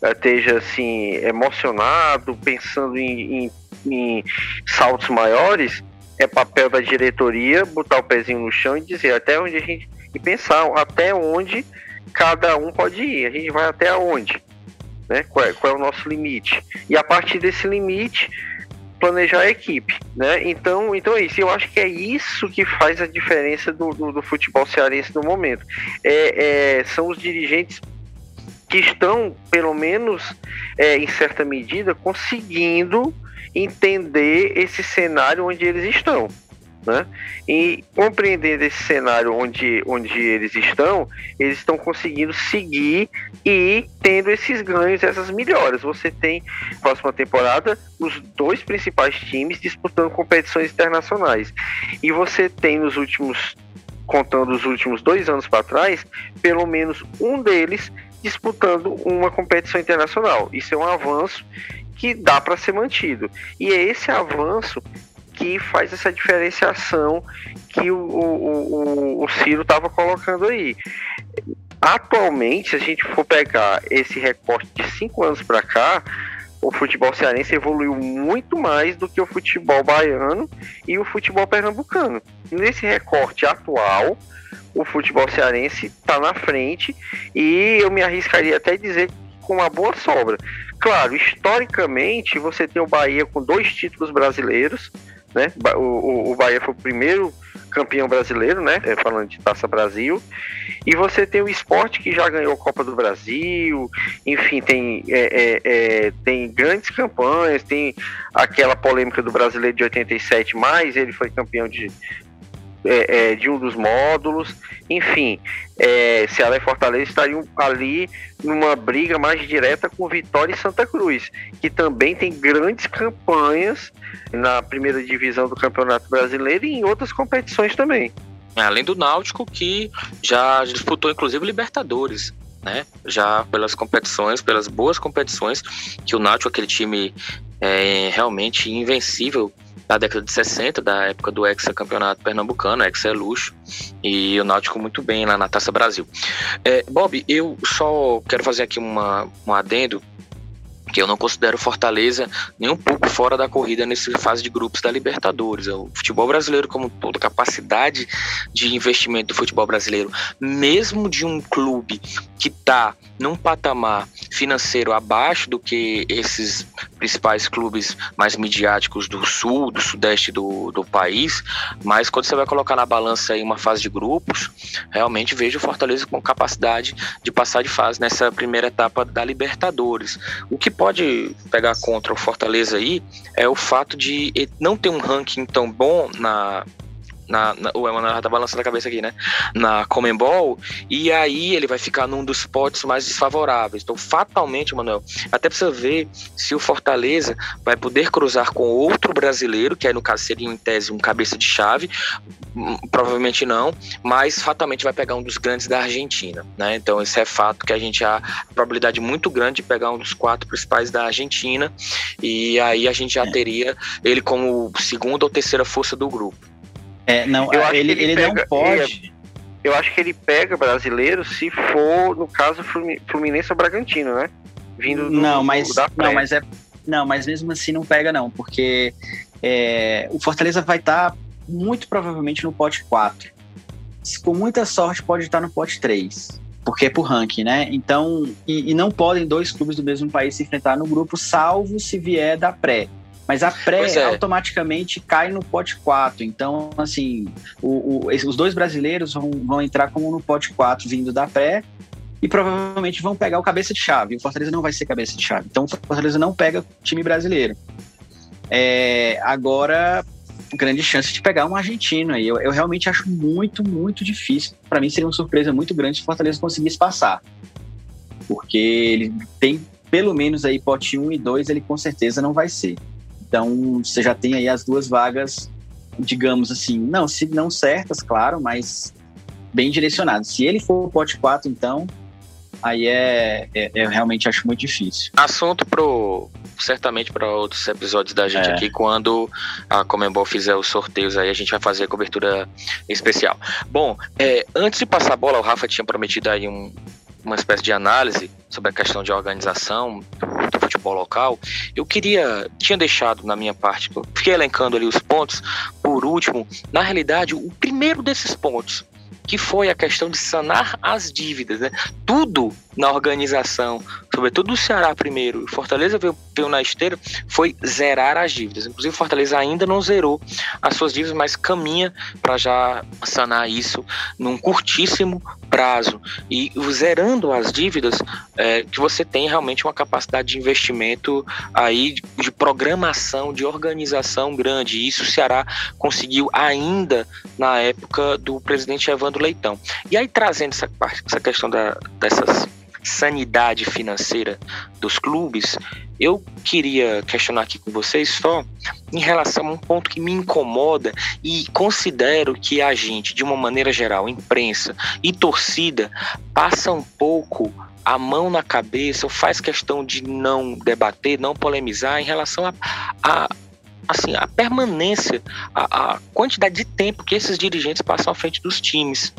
esteja assim, emocionado, pensando em, em, em saltos maiores, é papel da diretoria botar o pezinho no chão e dizer até onde a gente. e pensar até onde cada um pode ir. A gente vai até onde né? Qual é, qual é o nosso limite? E a partir desse limite, planejar a equipe, né? Então, então é isso. Eu acho que é isso que faz a diferença do, do, do futebol cearense no momento. É, é, são os dirigentes que estão, pelo menos é, em certa medida, conseguindo entender esse cenário onde eles estão. Né? E compreendendo esse cenário onde, onde eles estão, eles estão conseguindo seguir e tendo esses ganhos, essas melhoras. Você tem, próxima temporada, os dois principais times disputando competições internacionais. E você tem nos últimos, contando os últimos dois anos para trás, pelo menos um deles disputando uma competição internacional. Isso é um avanço que dá para ser mantido. E é esse avanço que faz essa diferenciação que o, o, o, o Ciro estava colocando aí. Atualmente, se a gente for pegar esse recorte de cinco anos para cá, o futebol cearense evoluiu muito mais do que o futebol baiano e o futebol pernambucano. Nesse recorte atual, o futebol cearense está na frente e eu me arriscaria até dizer com uma boa sobra. Claro, historicamente, você tem o Bahia com dois títulos brasileiros, né? O, o, Bahia foi o primeiro campeão brasileiro, né? É, falando de Taça Brasil. E você tem o esporte que já ganhou Copa do Brasil, enfim, tem, é, é, é, tem grandes campanhas, tem aquela polêmica do brasileiro de 87, mais ele foi campeão de, é, é, de um dos módulos. Enfim, é, Ceará e Fortaleza estariam ali numa briga mais direta com Vitória e Santa Cruz, que também tem grandes campanhas na primeira divisão do Campeonato Brasileiro e em outras competições também. Além do Náutico, que já disputou inclusive Libertadores, né? Já pelas competições, pelas boas competições, que o Náutico, aquele time é, realmente invencível da década de 60, da época do ex-campeonato pernambucano, ex é luxo, e o Náutico muito bem lá na Taça Brasil. É, Bob, eu só quero fazer aqui uma, um adendo que eu não considero Fortaleza nem um pouco fora da corrida nessa fase de grupos da Libertadores. O futebol brasileiro, como todo, a capacidade de investimento do futebol brasileiro, mesmo de um clube que está num patamar financeiro abaixo do que esses principais clubes mais midiáticos do sul, do sudeste do, do país, mas quando você vai colocar na balança aí uma fase de grupos, realmente vejo o Fortaleza com capacidade de passar de fase nessa primeira etapa da Libertadores. O que pode pegar contra o Fortaleza aí é o fato de não ter um ranking tão bom na na, na, o Emanuel tá balançando a cabeça aqui, né? Na Comembol, e aí ele vai ficar num dos potes mais desfavoráveis. Então, fatalmente, Emanuel, até precisa ver se o Fortaleza vai poder cruzar com outro brasileiro, que aí no caso seria em tese um cabeça de chave, provavelmente não, mas fatalmente vai pegar um dos grandes da Argentina, né? Então, esse é fato que a gente há probabilidade muito grande de pegar um dos quatro principais da Argentina, e aí a gente já é. teria ele como segunda ou terceira força do grupo. É, não, eu ele, ele, ele pega, não pode. eu acho que ele pega brasileiro se for, no caso, Fluminense ou Bragantino, né? Vindo do, não, mas, do, não, mas é. Não, mas mesmo assim não pega, não, porque é, o Fortaleza vai estar tá muito provavelmente no pote 4. Com muita sorte, pode estar no pote 3 porque é por ranking, né? Então, e, e, não podem dois clubes do mesmo país se enfrentar no grupo, salvo se vier da pré. Mas a pré é. automaticamente cai no pote 4. Então, assim, o, o, os dois brasileiros vão, vão entrar como no pote 4 vindo da pré e provavelmente vão pegar o cabeça de chave. O Fortaleza não vai ser cabeça de chave. Então, o Fortaleza não pega time brasileiro. É, agora, grande chance de pegar um argentino aí. Eu, eu realmente acho muito, muito difícil. Para mim, seria uma surpresa muito grande se o Fortaleza conseguisse passar. Porque ele tem pelo menos aí pote 1 e 2, ele com certeza não vai ser. Então, você já tem aí as duas vagas, digamos assim, não, se não certas, claro, mas bem direcionadas. Se ele for o pote 4, então, aí é, é, eu realmente acho muito difícil. Assunto pro certamente para outros episódios da gente é. aqui quando a Comembol fizer os sorteios aí a gente vai fazer a cobertura especial. Bom, é, antes de passar a bola, o Rafa tinha prometido aí um, uma espécie de análise sobre a questão de organização do futebol local, eu queria, tinha deixado na minha parte, fiquei elencando ali os pontos, por último, na realidade, o primeiro desses pontos, que foi a questão de sanar as dívidas, né? Tudo na organização, sobretudo o Ceará primeiro, Fortaleza veio, veio na esteira, foi zerar as dívidas. Inclusive, Fortaleza ainda não zerou as suas dívidas, mas caminha para já sanar isso num curtíssimo prazo. E zerando as dívidas, é, que você tem realmente uma capacidade de investimento aí, de, programação, de organização grande. E isso o Ceará conseguiu ainda na época do presidente Evandro Leitão. E aí, trazendo essa, essa questão da, dessas sanidade financeira dos clubes, eu queria questionar aqui com vocês só em relação a um ponto que me incomoda e considero que a gente, de uma maneira geral, imprensa e torcida, passa um pouco a mão na cabeça ou faz questão de não debater, não polemizar em relação a, a assim, a permanência, a, a quantidade de tempo que esses dirigentes passam à frente dos times.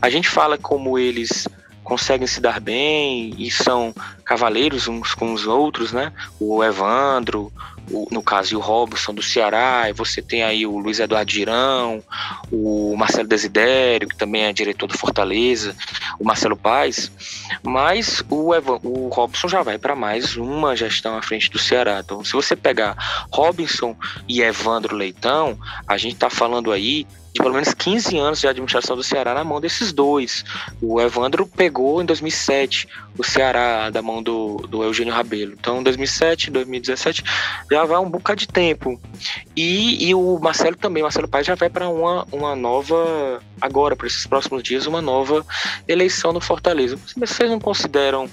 A gente fala como eles conseguem se dar bem e são cavaleiros uns com os outros, né? O Evandro, o, no caso, o Robson do Ceará, e você tem aí o Luiz Eduardo Girão, o Marcelo Desidério, que também é diretor do Fortaleza, o Marcelo Paz, mas o, Evan, o Robson já vai para mais uma gestão à frente do Ceará. Então, se você pegar Robinson e Evandro Leitão, a gente está falando aí de pelo menos 15 anos de administração do Ceará na mão desses dois. O Evandro pegou em 2007 o Ceará da mão do, do Eugênio Rabelo. Então, 2007, 2017 já vai um bocado de tempo. E, e o Marcelo também, Marcelo Paes já vai para uma, uma nova, agora, para esses próximos dias, uma nova eleição no Fortaleza. Vocês não consideram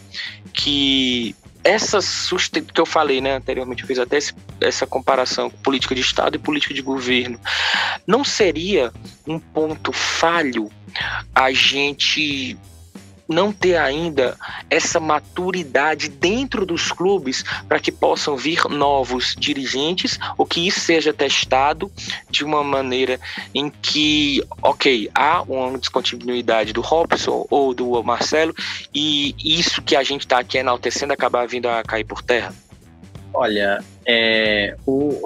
que essa que eu falei né, anteriormente, eu fiz até esse, essa comparação com política de Estado e política de governo. Não seria um ponto falho a gente não ter ainda essa maturidade dentro dos clubes para que possam vir novos dirigentes ou que isso seja testado de uma maneira em que, ok, há uma descontinuidade do Robson ou do Marcelo e isso que a gente está aqui enaltecendo acabar vindo a cair por terra? Olha, é, o,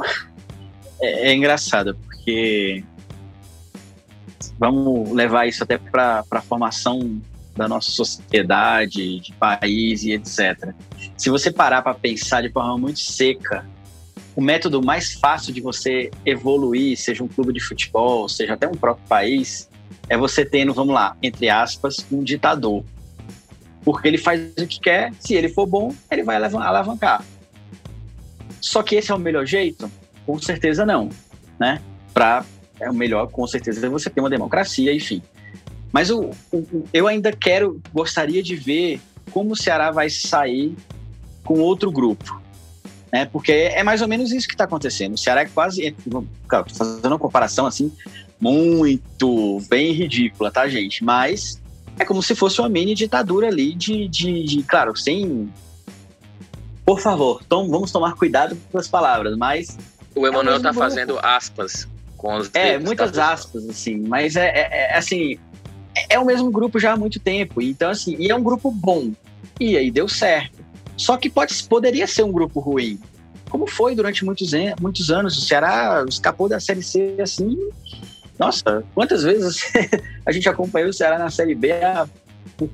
é, é engraçado porque vamos levar isso até para a formação da nossa sociedade, de país e etc. Se você parar para pensar de forma muito seca, o método mais fácil de você evoluir, seja um clube de futebol, seja até um próprio país, é você tendo, vamos lá, entre aspas, um ditador. Porque ele faz o que quer, se ele for bom, ele vai alavancar. Só que esse é o melhor jeito? Com certeza não, né? Para é o melhor, com certeza, é você ter uma democracia, enfim. Mas o, o, eu ainda quero, gostaria de ver como o Ceará vai sair com outro grupo. Né? Porque é mais ou menos isso que está acontecendo. O Ceará é quase. Claro, fazendo uma comparação assim, muito bem ridícula, tá, gente? Mas é como se fosse uma mini ditadura ali de, de, de claro, sem. Por favor, tom, vamos tomar cuidado com as palavras, mas. O Emanuel está fazendo aspas com os É, muitas tá? aspas, assim, mas é, é, é assim, é, é o mesmo grupo já há muito tempo. Então, assim, e é um grupo bom. E aí deu certo. Só que pode, poderia ser um grupo ruim. Como foi durante muitos, muitos anos. O Ceará escapou da Série C assim. Nossa, quantas vezes a gente acompanhou o Ceará na Série B?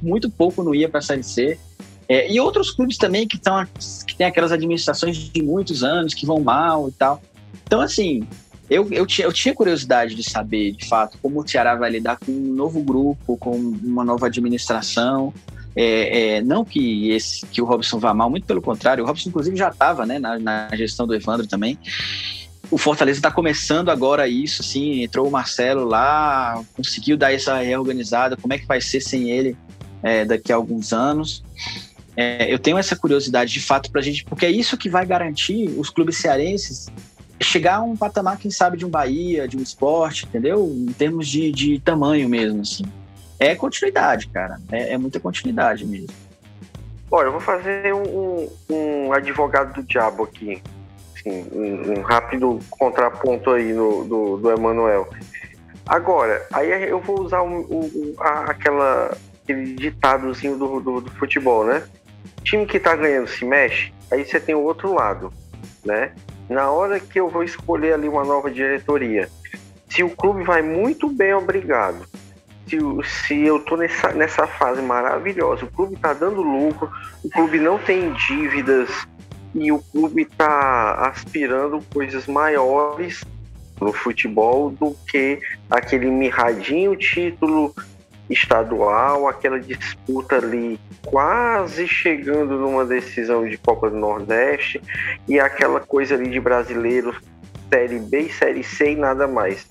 Muito pouco não ia para a Série C. É, e outros clubes também que, tão, que tem aquelas administrações de muitos anos que vão mal e tal. Então, assim, eu, eu, tinha, eu tinha curiosidade de saber, de fato, como o Ceará vai lidar com um novo grupo, com uma nova administração. É, é, não que, esse, que o Robson vá mal, muito pelo contrário. O Robson, inclusive, já estava né, na, na, gestão do Evandro também. O Fortaleza está começando agora isso, assim, entrou o Marcelo lá, conseguiu dar essa reorganizada. Como é que vai ser sem ele é, daqui a alguns anos? É, eu tenho essa curiosidade de fato para a gente, porque é isso que vai garantir os clubes cearenses chegar a um patamar, quem sabe, de um Bahia, de um esporte, entendeu? Em termos de, de tamanho mesmo, assim. É continuidade, cara. É, é muita continuidade mesmo. Olha, eu vou fazer um, um advogado do diabo aqui. Assim, um, um, rápido contraponto aí no, do, do Emanuel. Agora, aí eu vou usar um, um, a, aquela, aquele ditadozinho do, do, do futebol, né? time que tá ganhando se mexe, aí você tem o outro lado, né? Na hora que eu vou escolher ali uma nova diretoria, se o clube vai muito bem, obrigado. Se, se eu tô nessa, nessa fase maravilhosa, o clube tá dando lucro, o clube não tem dívidas e o clube tá aspirando coisas maiores no futebol do que aquele mirradinho título estadual, aquela disputa ali quase chegando numa decisão de Copa do Nordeste e aquela coisa ali de brasileiros Série B Série C e nada mais.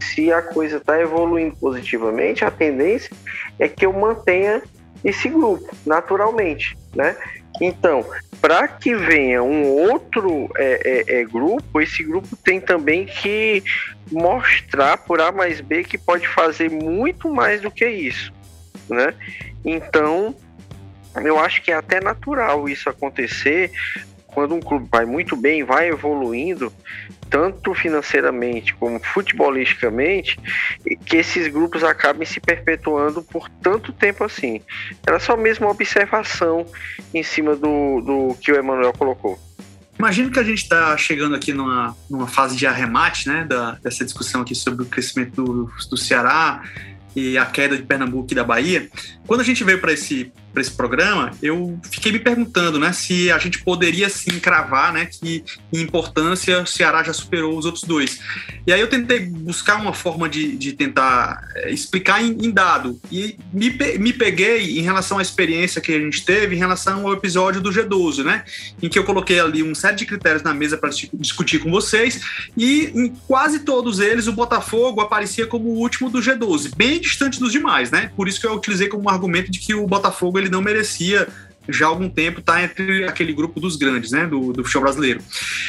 Se a coisa está evoluindo positivamente, a tendência é que eu mantenha esse grupo, naturalmente, né? Então, para que venha um outro é, é, é, grupo, esse grupo tem também que mostrar por A mais B que pode fazer muito mais do que isso, né? Então, eu acho que é até natural isso acontecer quando um clube vai muito bem, vai evoluindo, tanto financeiramente como futebolisticamente, que esses grupos acabem se perpetuando por tanto tempo assim. Era só mesmo uma observação em cima do, do que o Emanuel colocou. Imagino que a gente está chegando aqui numa, numa fase de arremate né, da, dessa discussão aqui sobre o crescimento do, do Ceará e a queda de Pernambuco e da Bahia. Quando a gente veio para esse para esse programa, eu fiquei me perguntando, né, se a gente poderia sim cravar, né, que em importância o Ceará já superou os outros dois. E aí eu tentei buscar uma forma de, de tentar eh, explicar em, em, dado e me, me peguei em relação à experiência que a gente teve em relação ao episódio do G12, né, em que eu coloquei ali um série de critérios na mesa para discutir com vocês e em quase todos eles o Botafogo aparecia como o último do G12, bem distante dos demais, né? Por isso que eu utilizei como argumento de que o Botafogo ele não merecia já há algum tempo está entre aquele grupo dos grandes, né, do, do futebol brasileiro.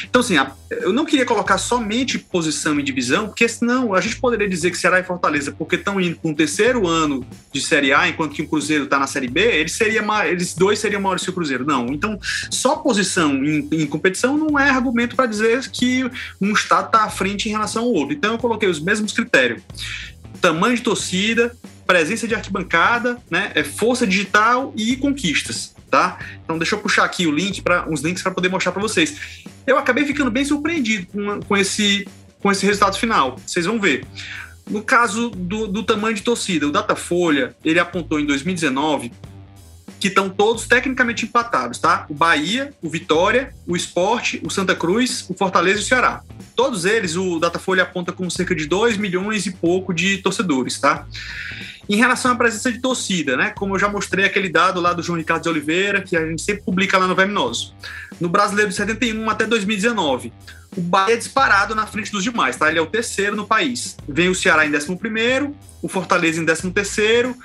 Então, assim, a, eu não queria colocar somente posição e divisão, porque senão a gente poderia dizer que Ceará e Fortaleza, porque estão indo para um terceiro ano de Série A, enquanto que o Cruzeiro está na Série B, eles, seria, eles dois seriam maiores que o Cruzeiro. Não, então só posição em, em competição não é argumento para dizer que um estado está à frente em relação ao outro. Então eu coloquei os mesmos critérios. Tamanho de torcida, presença de arquibancada, né, é força digital e conquistas tá? Então deixa eu puxar aqui o link para uns links para poder mostrar para vocês. Eu acabei ficando bem surpreendido com, com, esse, com esse resultado final. Vocês vão ver. No caso do, do tamanho de torcida, o Datafolha ele apontou em 2019 que estão todos tecnicamente empatados, tá? O Bahia, o Vitória, o Esporte, o Santa Cruz, o Fortaleza e o Ceará. Todos eles, o Datafolha aponta com cerca de 2 milhões e pouco de torcedores, tá? Em relação à presença de torcida, né? Como eu já mostrei aquele dado lá do João Ricardo de Oliveira, que a gente sempre publica lá no Verminoso. No Brasileiro de 71 até 2019, o Bahia é disparado na frente dos demais, tá? Ele é o terceiro no país. Vem o Ceará em 11 primeiro, o Fortaleza em 13 terceiro,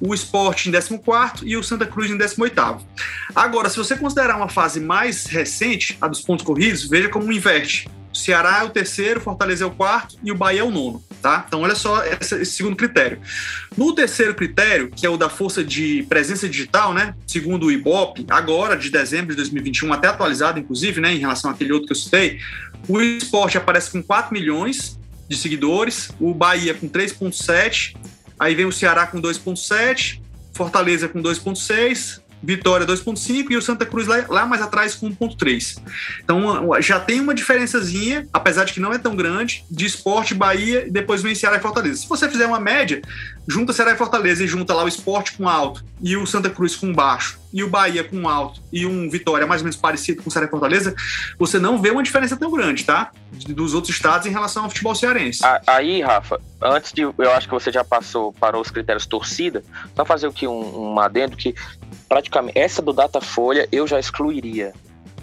o Sport em 14 e o Santa Cruz em 18 Agora, se você considerar uma fase mais recente, a dos pontos corridos, veja como inverte. O Ceará é o terceiro, Fortaleza é o quarto e o Bahia é o nono, tá? Então olha só esse, segundo critério. No terceiro critério, que é o da força de presença digital, né? Segundo o Ibope, agora de dezembro de 2021, até atualizado inclusive, né, em relação àquele outro que eu citei, o esporte aparece com 4 milhões de seguidores, o Bahia com 3.7, aí vem o Ceará com 2.7, Fortaleza com 2.6, Vitória 2.5 e o Santa Cruz lá, lá mais atrás com 1.3. Então já tem uma diferençazinha, apesar de que não é tão grande, de esporte, Bahia e depois vem Ceará e Fortaleza. Se você fizer uma média, junta Ceará e Fortaleza e junta lá o esporte com alto e o Santa Cruz com baixo e o Bahia com alto e um Vitória mais ou menos parecido com o Ceará e Fortaleza, você não vê uma diferença tão grande, tá? Dos outros estados em relação ao futebol cearense. Aí, Rafa, antes de. Eu acho que você já passou para os critérios torcida, só fazer aqui um, um adendo que praticamente essa do Datafolha eu já excluiria,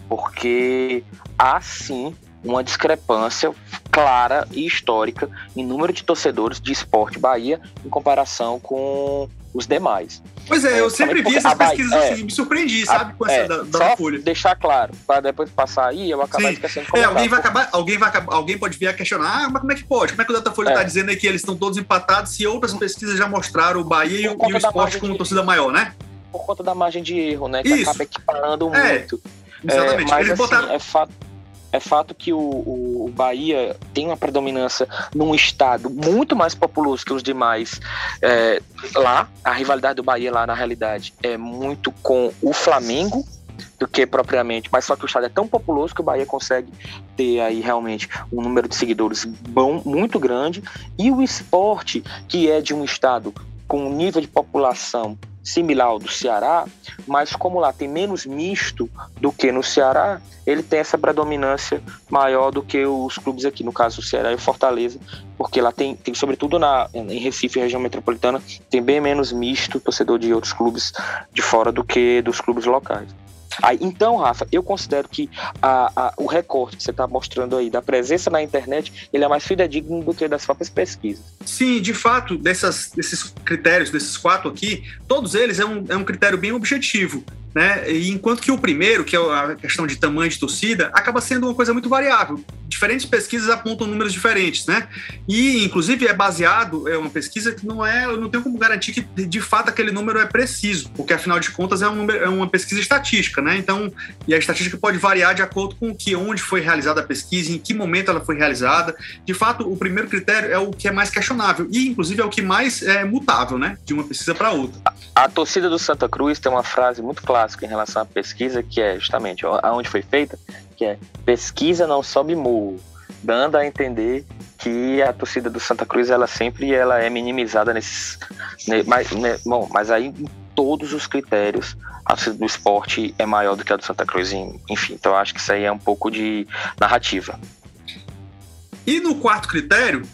porque há sim uma discrepância clara e histórica em número de torcedores de esporte Bahia em comparação com os demais. Pois é, eu é, sempre vi essas pesquisas Bahia, assim, é, me surpreendi, sabe, com essa é, da, da Folha. deixar claro, para depois passar aí, eu acabar Sim. esquecendo de É, alguém vai acabar, alguém vai acabar, alguém pode vir a questionar, ah, mas como é que pode? Como é que o Datafolha está é. dizendo aí que eles estão todos empatados se outras pesquisas já mostraram o Bahia e, o esporte como torcida maior, né? Por conta da margem de erro, né? Que Isso. acaba equiparando é, muito. Exatamente. mas, eles assim, botaram... é fato é fato que o, o, Bahia tem uma predominância num estado muito mais populoso que os demais é, lá. A rivalidade do Bahia lá, na realidade, é muito com o Flamengo do que propriamente, mas só que o estado é tão populoso que o Bahia consegue ter aí realmente um número de seguidores bom, muito grande, e o esporte, que é de um estado com um nível de população similar ao do Ceará, mas como lá tem menos misto do que no Ceará, ele tem essa predominância maior do que os clubes aqui, no caso o Ceará e o Fortaleza, porque lá tem, tem sobretudo na, em Recife, região metropolitana, tem bem menos misto torcedor de outros clubes de fora do que dos clubes locais. Aí, então, Rafa, eu considero que a, a, o recorte que você está mostrando aí da presença na internet, ele é mais fidedigno do que das próprias pesquisas. Sim, de fato, dessas, desses critérios, desses quatro aqui, todos eles é um, é um critério bem objetivo. Né? Enquanto que o primeiro, que é a questão de tamanho de torcida, acaba sendo uma coisa muito variável. Diferentes pesquisas apontam números diferentes, né? E, inclusive, é baseado, é uma pesquisa que não é, eu não tenho como garantir que de fato aquele número é preciso, porque afinal de contas é, um número, é uma pesquisa estatística, né? Então, e a estatística pode variar de acordo com que onde foi realizada a pesquisa, em que momento ela foi realizada. De fato, o primeiro critério é o que é mais questionável e, inclusive, é o que mais é mutável, né? De uma pesquisa para outra. A torcida do Santa Cruz tem uma frase muito clara clássico em relação à pesquisa, que é justamente aonde foi feita, que é pesquisa não sobe morro, dando a entender que a torcida do Santa Cruz ela sempre ela é minimizada nesses, né, mas, né, bom, mas aí em todos os critérios a torcida do esporte é maior do que a do Santa Cruz, enfim, então acho que isso aí é um pouco de narrativa. E no quarto critério,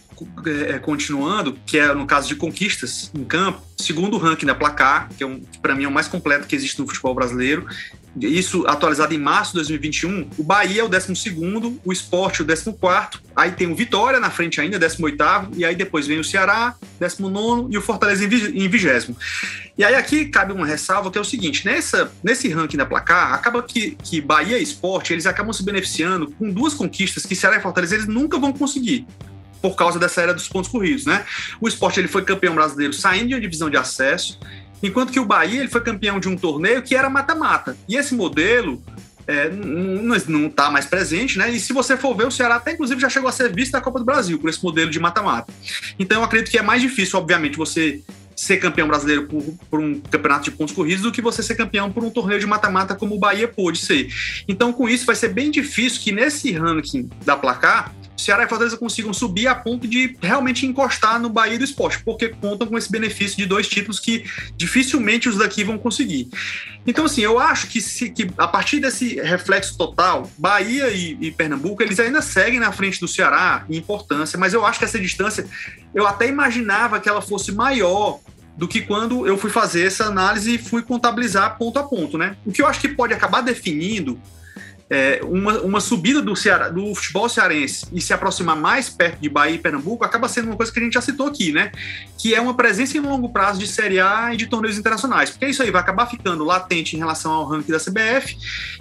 é, continuando, que é no caso de conquistas em campo, segundo o ranking da Placar, que é um, para mim é o mais completo que existe no futebol brasileiro, isso atualizado em março de 2021, o Bahia é o 12, o Esporte o 14, aí tem o Vitória na frente ainda, 18, e aí depois vem o Ceará, 19 e o Fortaleza em 20. E aí aqui cabe uma ressalva que é o seguinte: nessa, nesse ranking da placar, acaba que, que Bahia e Esporte eles acabam se beneficiando com duas conquistas que Ceará e Fortaleza eles nunca vão conseguir por causa dessa era dos pontos corridos, né? O esporte ele foi campeão brasileiro saindo de uma divisão de acesso, enquanto que o Bahia ele foi campeão de um torneio que era mata-mata. E esse modelo é, não está mais presente, né? E se você for ver, o Ceará até inclusive já chegou a ser visto na Copa do Brasil por esse modelo de mata-mata. Então eu acredito que é mais difícil, obviamente, você ser campeão brasileiro por, por, um campeonato de pontos corridos do que você ser campeão por um torneio de mata-mata como o Bahia pôde ser. Então, com isso, vai ser bem difícil que nesse ranking da placar Ceará e Fortaleza consigam subir a ponto de realmente encostar no Bahia do esporte, porque contam com esse benefício de dois títulos que dificilmente os daqui vão conseguir. Então, assim, eu acho que, se, que a partir desse reflexo total, Bahia e, e Pernambuco, eles ainda seguem na frente do Ceará em importância, mas eu acho que essa distância, eu até imaginava que ela fosse maior do que quando eu fui fazer essa análise e fui contabilizar ponto a ponto, né? O que eu acho que pode acabar definindo é, uma, uma subida do, Ceará, do futebol cearense e se aproximar mais perto de Bahia e Pernambuco acaba sendo uma coisa que a gente já citou aqui, né? Que é uma presença em longo prazo de Série A e de torneios internacionais, porque isso aí vai acabar ficando latente em relação ao ranking da CBF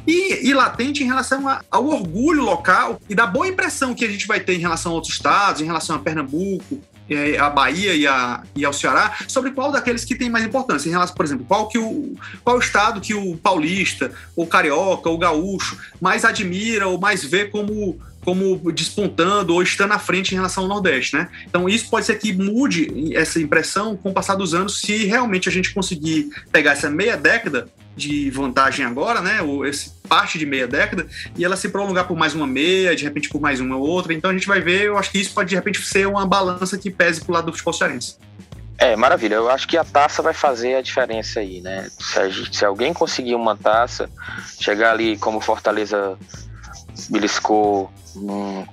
e, e latente em relação a, ao orgulho local e da boa impressão que a gente vai ter em relação a outros estados, em relação a Pernambuco, é, a Bahia e, a, e ao Ceará, sobre qual daqueles que tem mais importância, em relação, por exemplo, qual que o qual o estado que o paulista, ou carioca, ou gaúcho mais admira ou mais vê como como despontando ou estando à frente em relação ao Nordeste, né? Então isso pode ser que mude essa impressão com o passar dos anos, se realmente a gente conseguir pegar essa meia década de vantagem agora, né? Ou esse parte de meia década, e ela se prolongar por mais uma meia, de repente por mais uma outra. Então a gente vai ver, eu acho que isso pode de repente ser uma balança que pese pro lado do futebol cearense. É, maravilha. Eu acho que a taça vai fazer a diferença aí, né? Se, gente, se alguém conseguir uma taça, chegar ali como Fortaleza beliscou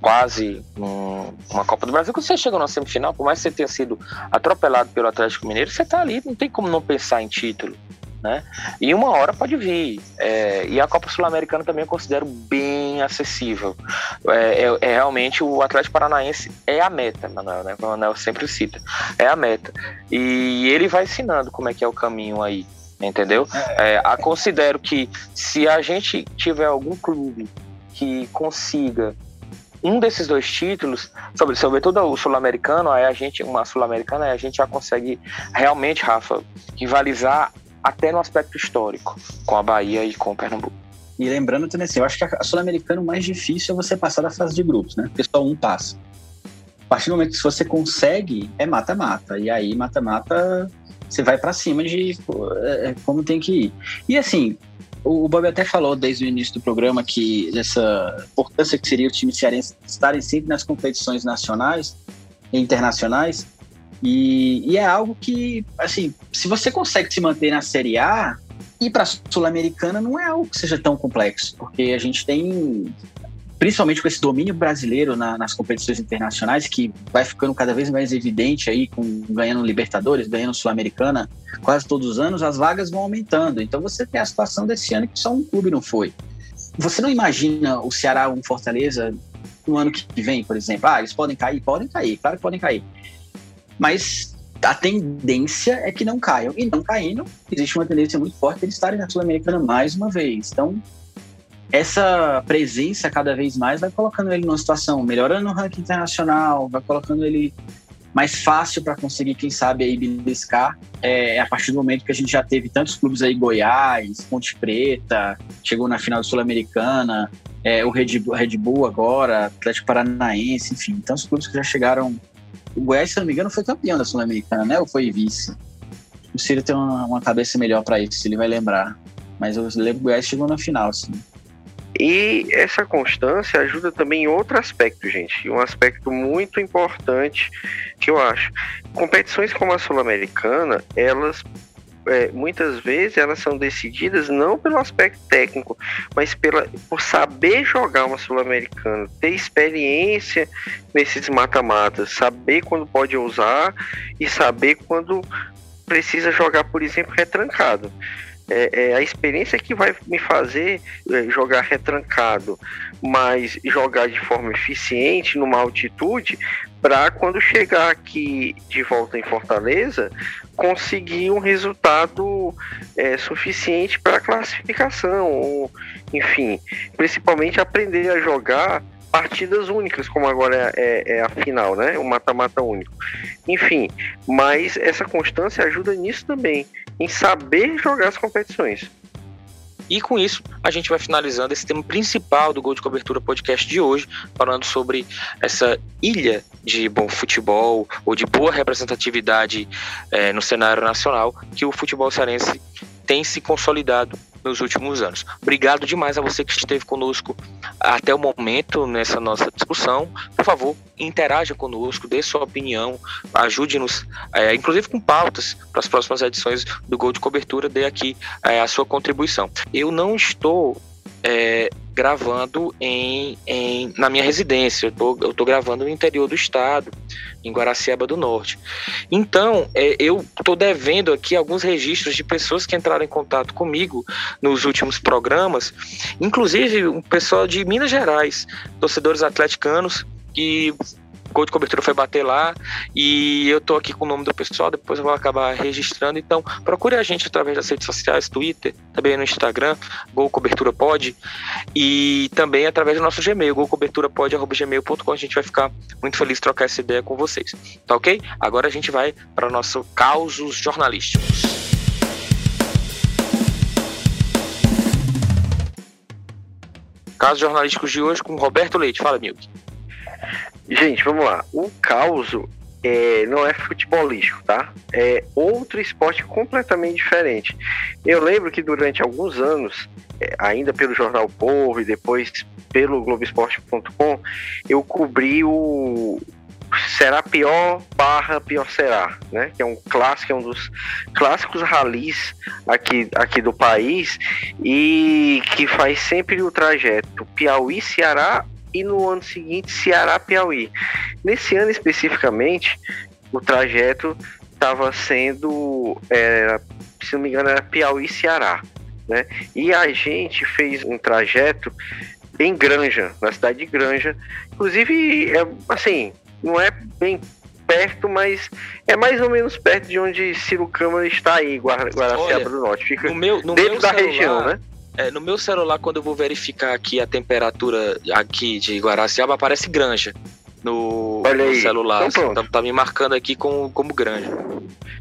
quase um, uma Copa do Brasil, quando você chega na semifinal, por mais que você tenha sido atropelado pelo Atlético Mineiro, você tá ali, não tem como não pensar em título né? E uma hora pode vir. É, e a Copa Sul-Americana também eu considero bem acessível. É, é, é, realmente o Atlético Paranaense é a meta, Manuel, né? O Manuel sempre cita. É a meta. E ele vai ensinando como é que é o caminho aí. Entendeu? É, a, considero que se a gente tiver algum clube que consiga um desses dois títulos, sobre, sobretudo o sul-americano, aí a gente, uma sul-americana, a gente já consegue realmente, Rafa, rivalizar até no aspecto histórico, com a Bahia e com o Pernambuco. E lembrando também assim, eu acho que a Sul-Americana o mais difícil é você passar da fase de grupos, né? Porque só um passa. A partir do momento que você consegue, é mata-mata. E aí, mata-mata, você vai para cima de é, como tem que ir. E assim, o Bob até falou desde o início do programa que dessa importância que seria o time cearense estarem sempre nas competições nacionais e internacionais. E, e, é algo que, assim, se você consegue se manter na Série A, ir para a Sul-Americana não é algo que seja tão complexo, porque a gente tem, principalmente com esse domínio brasileiro na, nas competições internacionais, que vai ficando cada vez mais evidente aí, com ganhando Libertadores, ganhando Sul-Americana, quase todos os anos, as vagas vão aumentando. Então você tem a situação desse ano que só um clube não foi. Você não imagina o Ceará ou um Fortaleza no ano que vem, por exemplo? Ah, eles podem cair? Podem cair, claro que podem cair mas a tendência é que não caiam. E não caindo, existe uma tendência muito forte de eles estarem na Sul-Americana mais uma vez. Então, essa presença cada vez mais vai colocando ele numa situação, melhorando o ranking internacional, vai colocando ele mais fácil para conseguir, quem sabe, aí beliscar. É, a partir do momento que a gente já teve tantos clubes aí, Goiás, Ponte Preta, chegou na final Sul-Americana, é, o Red Bull, Red Bull agora, Atlético Paranaense, enfim, tantos clubes que já chegaram o Goiás, se não me engano, foi campeão da Sul-Americana, né? Ou foi vice? O Ciro tem uma, uma cabeça melhor para isso, ele vai lembrar. Mas eu lembro que o Goiás chegou na final, sim. E essa constância ajuda também em outro aspecto, gente. Um aspecto muito importante que eu acho. Competições como a Sul-Americana, elas é, muitas vezes elas são decididas não pelo aspecto técnico, mas pela, por saber jogar uma Sul-Americana, ter experiência nesses mata-matas, saber quando pode usar e saber quando precisa jogar, por exemplo, retrancado. É, é, a experiência que vai me fazer é, jogar retrancado, mas jogar de forma eficiente numa altitude, para quando chegar aqui de volta em Fortaleza, conseguir um resultado é, suficiente para classificação, ou, enfim, principalmente aprender a jogar partidas únicas, como agora é, é, é a final, né? O mata-mata único. Enfim, mas essa constância ajuda nisso também, em saber jogar as competições. E com isso, a gente vai finalizando esse tema principal do Gol de Cobertura Podcast de hoje, falando sobre essa ilha de bom futebol ou de boa representatividade é, no cenário nacional que o futebol cearense tem se consolidado nos últimos anos. Obrigado demais a você que esteve conosco até o momento nessa nossa discussão. Por favor, interaja conosco, dê sua opinião, ajude-nos, é, inclusive com pautas para as próximas edições do Gol de Cobertura, dê aqui é, a sua contribuição. Eu não estou é, gravando em, em, na minha residência. Eu tô, eu tô gravando no interior do estado, em Guaraciaba do Norte. Então, é, eu tô devendo aqui alguns registros de pessoas que entraram em contato comigo nos últimos programas, inclusive um pessoal de Minas Gerais, torcedores atleticanos que Gol de Cobertura foi bater lá e eu tô aqui com o nome do pessoal, depois eu vou acabar registrando. Então, procure a gente através das redes sociais, Twitter, também no Instagram, Gol Cobertura Pod, e também através do nosso Gmail, golcoberturapod.gmail.com. A gente vai ficar muito feliz de trocar essa ideia com vocês. Tá ok? Agora a gente vai para o nosso causos jornalísticos. Casos jornalísticos de hoje com Roberto Leite. Fala, Milk. Gente, vamos lá. O caos é, não é futebolístico, tá? É outro esporte completamente diferente. Eu lembro que durante alguns anos, é, ainda pelo Jornal Povo e depois pelo Globoesporte.com, eu cobri o Será Pior barra Pior Será, né? Que é um clássico, é um dos clássicos ralis aqui, aqui do país e que faz sempre o trajeto Piauí-Ceará e no ano seguinte Ceará-Piauí. Nesse ano especificamente, o trajeto estava sendo, é, se não me engano, era Piauí-Ceará. Né? E a gente fez um trajeto em Granja, na cidade de Granja. Inclusive, é, assim, não é bem perto, mas é mais ou menos perto de onde Ciro Câmara está aí, Guaraciaba do Norte. Fica no meu, no dentro meu da celular, região, né? É, no meu celular, quando eu vou verificar aqui a temperatura aqui de Guaraciaba, aparece granja no, no celular. Então, tá, tá, me marcando aqui como, como granja.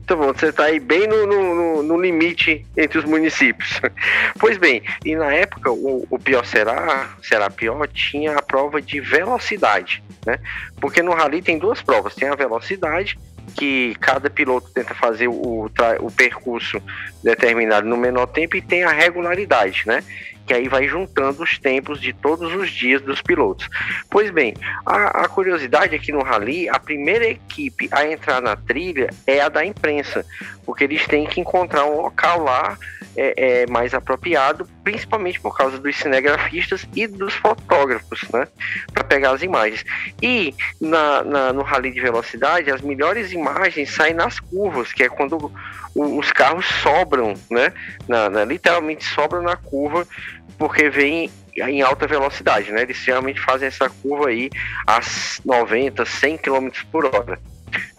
Então bom, você tá aí bem no, no, no, limite entre os municípios. pois bem, e na época o, o pior será, será pior, tinha a prova de velocidade, né? Porque no rally tem duas provas, tem a velocidade que cada piloto tenta fazer o, o percurso determinado no menor tempo e tem a regularidade, né? Que aí vai juntando os tempos de todos os dias dos pilotos. Pois bem, a, a curiosidade é que no Rally, a primeira equipe a entrar na trilha é a da imprensa, porque eles têm que encontrar um local lá é, é, mais apropriado, principalmente por causa dos cinegrafistas e dos fotógrafos, né, para pegar as imagens. E na, na, no rally de velocidade, as melhores imagens saem nas curvas, que é quando os carros sobram, né, na, na, literalmente sobram na curva, porque vem em alta velocidade, né? Eles geralmente fazem essa curva aí a 90, 100 km por hora.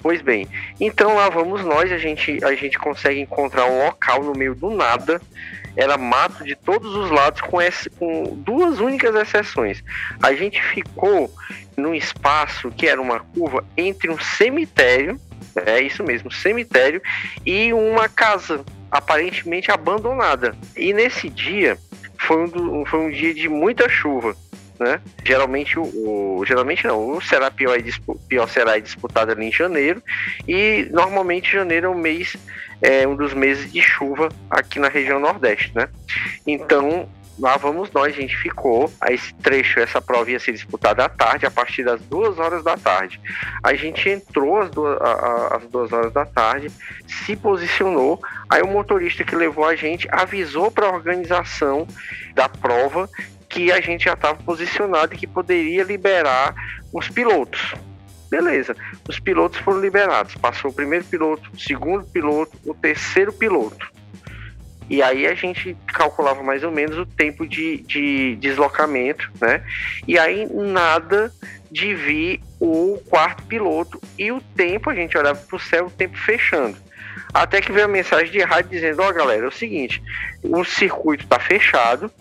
Pois bem, então lá vamos nós, a gente, a gente consegue encontrar um local no meio do nada. Era mato de todos os lados, com, esse, com duas únicas exceções. A gente ficou num espaço que era uma curva entre um cemitério, é isso mesmo, cemitério, e uma casa aparentemente abandonada. E nesse dia foi um, foi um dia de muita chuva né? Geralmente o, o, geralmente não, o Será Pior, é, pior será é disputado ali em janeiro e normalmente janeiro é um mês é um dos meses de chuva aqui na região Nordeste, né? Então lá vamos nós, a gente ficou. Esse trecho, essa prova ia ser disputada à tarde, a partir das duas horas da tarde. A gente entrou às duas, às duas horas da tarde, se posicionou. Aí o motorista que levou a gente avisou para a organização da prova que a gente já estava posicionado e que poderia liberar os pilotos. Beleza, os pilotos foram liberados. Passou o primeiro piloto, o segundo piloto, o terceiro piloto. E aí a gente calculava mais ou menos o tempo de, de deslocamento, né? E aí nada de vir o quarto piloto e o tempo, a gente olhava para o céu, o tempo fechando. Até que veio a mensagem de rádio dizendo: Ó, oh, galera, é o seguinte, o circuito está fechado,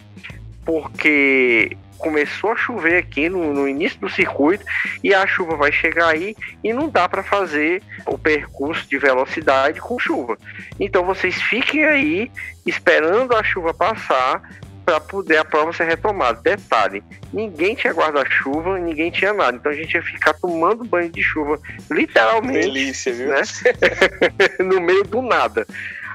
porque começou a chover aqui no, no, início do circuito e a chuva vai chegar aí e não dá para fazer o percurso de velocidade com chuva. Então vocês fiquem aí esperando a chuva passar para poder a prova ser retomada. Detalhe, ninguém tinha guarda-chuva, ninguém tinha nada. Então a gente ia ficar tomando banho de chuva, literalmente. Delícia, viu? Né? no meio do nada.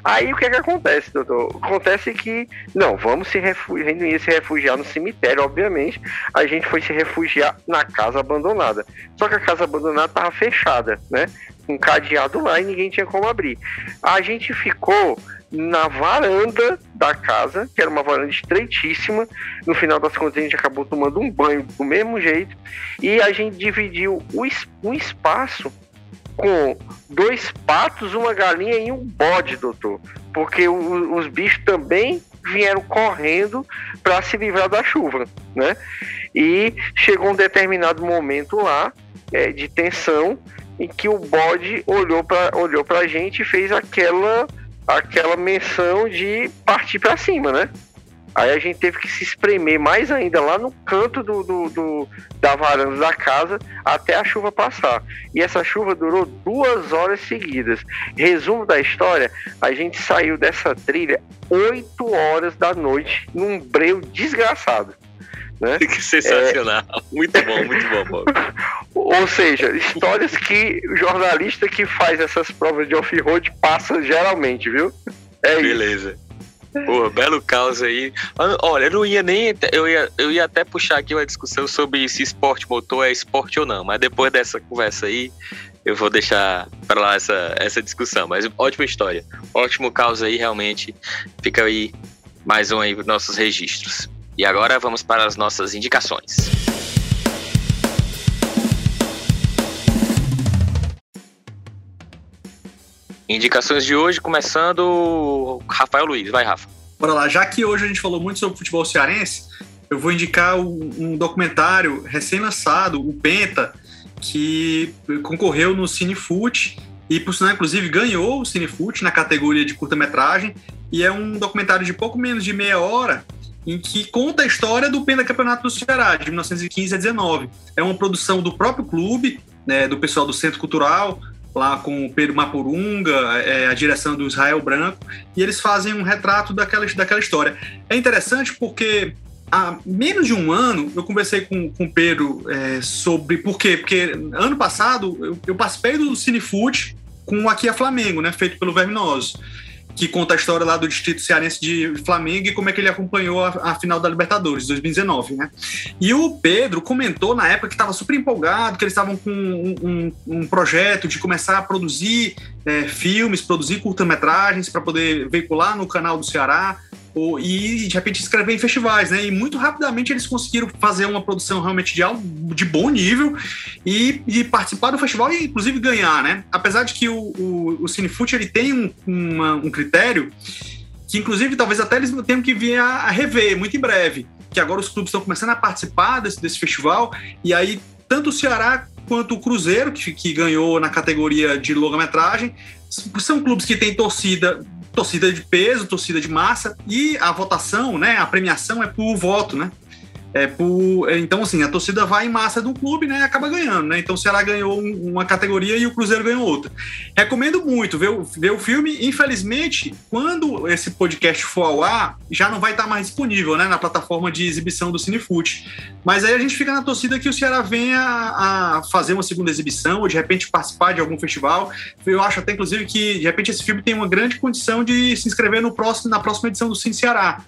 Aí o que é que acontece, doutor? Acontece que, não, vamos se refugiar, a gente ia se refugiar no cemitério, obviamente. A gente foi se refugiar na casa abandonada. Só que a casa abandonada estava fechada, né? Um cadeado lá e ninguém tinha como abrir. A gente ficou na varanda da casa, que era uma varanda estreitíssima. No final das contas, a gente acabou tomando um banho do mesmo jeito. E a gente dividiu um espaço com dois patos, uma galinha e um bode, doutor. Porque o, os bichos também vieram correndo para se livrar da chuva, né? E chegou um determinado momento lá é, de tensão em que o bode olhou para olhou a gente e fez aquela aquela menção de partir para cima, né? Aí a gente teve que se espremer mais ainda lá no canto do, do, do, da varanda da casa até a chuva passar. E essa chuva durou duas horas seguidas. Resumo da história: a gente saiu dessa trilha 8 horas da noite num breu desgraçado. Né? Que sensacional. É... Muito bom, muito bom, Ou seja, histórias que o jornalista que faz essas provas de off-road passa geralmente, viu? É Beleza. Isso. Pô, belo caos aí. Olha, eu não ia nem. Eu ia, eu ia até puxar aqui uma discussão sobre se esporte motor é esporte ou não, mas depois dessa conversa aí, eu vou deixar para lá essa, essa discussão. Mas ótima história. Ótimo caos aí, realmente. Fica aí mais um aí nossos registros. E agora vamos para as nossas indicações. Indicações de hoje, começando Rafael Luiz. Vai, Rafa. Bora lá. Já que hoje a gente falou muito sobre futebol cearense, eu vou indicar um documentário recém-lançado, o Penta, que concorreu no Cinefoot e, por sinal, inclusive, ganhou o Cinefoot na categoria de curta-metragem. E é um documentário de pouco menos de meia hora em que conta a história do Penta Campeonato do Ceará, de 1915 a 19. É uma produção do próprio clube, né, do pessoal do Centro Cultural, lá com o Pedro Mapurunga, é, a direção do Israel Branco, e eles fazem um retrato daquela, daquela história. É interessante porque há menos de um ano eu conversei com, com o Pedro é, sobre por quê? Porque ano passado eu, eu participei do Cinefoot com Aqui a Flamengo, né, feito pelo Verminoso que conta a história lá do distrito cearense de Flamengo e como é que ele acompanhou a, a final da Libertadores, 2019, né? E o Pedro comentou na época que estava super empolgado, que eles estavam com um, um, um, projeto de começar a produzir é, filmes, produzir curta-metragens para poder veicular no canal do Ceará e de repente escrever em festivais, né? E muito rapidamente eles conseguiram fazer uma produção realmente de, de bom nível e, e participar do festival e inclusive ganhar, né? Apesar de que o, o, o Cinefoot ele tem um, uma, um critério que inclusive talvez até eles tenham que vir a, a rever muito em breve, que agora os clubes estão começando a participar desse, desse festival e aí tanto o Ceará quanto o Cruzeiro, que, que ganhou na categoria de longa-metragem, são clubes que têm torcida torcida de peso, torcida de massa, e a votação, né, a premiação é por voto, né? É por, é, então, assim, a torcida vai em massa do clube, né? E acaba ganhando, né? Então, o Ceará ganhou uma categoria e o Cruzeiro ganhou outra. Recomendo muito ver, ver o filme. Infelizmente, quando esse podcast for ao ar, já não vai estar mais disponível, né? Na plataforma de exibição do Cinefoot. Mas aí a gente fica na torcida que o Ceará venha a fazer uma segunda exibição, ou de repente participar de algum festival. Eu acho até, inclusive, que de repente esse filme tem uma grande condição de se inscrever no próximo, na próxima edição do Cine Ceará.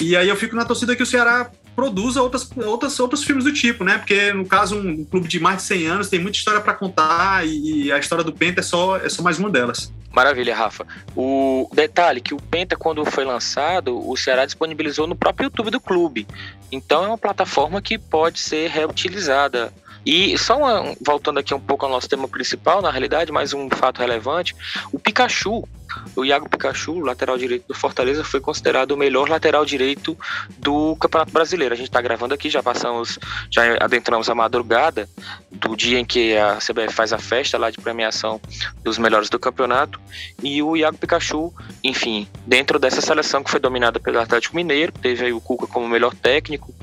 E aí eu fico na torcida que o Ceará produza outras, outras, outros filmes do tipo, né? Porque, no caso, um, clube de mais de 100 anos tem muita história para contar e a história do Penta é só, é só mais uma delas. Maravilha, Rafa. O detalhe que o Penta, quando foi lançado, o Ceará disponibilizou no próprio YouTube do clube. Então é uma plataforma que pode ser reutilizada E só uma, voltando aqui um pouco ao nosso tema principal, na realidade, mais um fato relevante, o Pikachu, o Iago Pikachu, lateral direito do Fortaleza, foi considerado o melhor lateral direito do Campeonato Brasileiro. A gente está gravando aqui, já passamos, já adentramos a madrugada do dia em que a CBF faz a festa lá de premiação dos melhores do campeonato. E o Iago Pikachu, enfim, dentro dessa seleção que foi dominada pelo Atlético Mineiro, teve aí o Cuca como melhor técnico,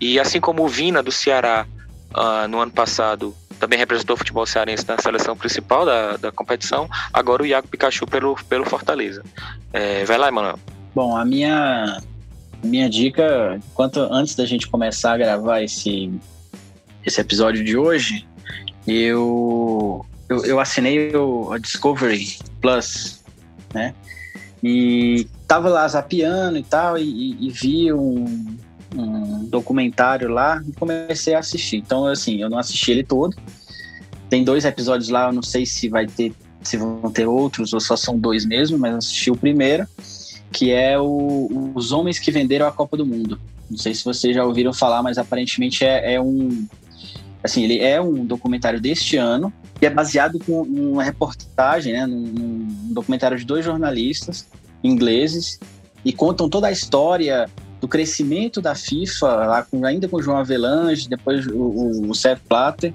e assim como o Vina do Ceará uh, no ano passado também representou o futebol cearense na seleção principal da, da competição, agora o Iago Pikachu pelo, pelo Fortaleza. É, vai lá, Emanuel. Bom, a minha, minha dica, enquanto antes da gente começar a gravar esse, esse episódio de hoje, eu, eu, eu assinei o a Discovery Plus, né? E tava lá zapeando e tal, e, e, e vi um, um documentário lá e comecei a assistir. Então, assim, eu não assisti ele todo. Tem dois episódios lá, eu não sei se vai ter, se vão ter outros ou só são dois mesmo, mas assisti o primeiro, que é o, Os Homens que Venderam a Copa do Mundo. Não sei se vocês já ouviram falar, mas aparentemente é, é um. Assim, ele é um documentário deste ano e é baseado com uma reportagem, né, num, num documentário de dois jornalistas ingleses e contam toda a história do crescimento da FIFA, lá com, ainda com o João Avelange, depois o, o, o Sepp Blatter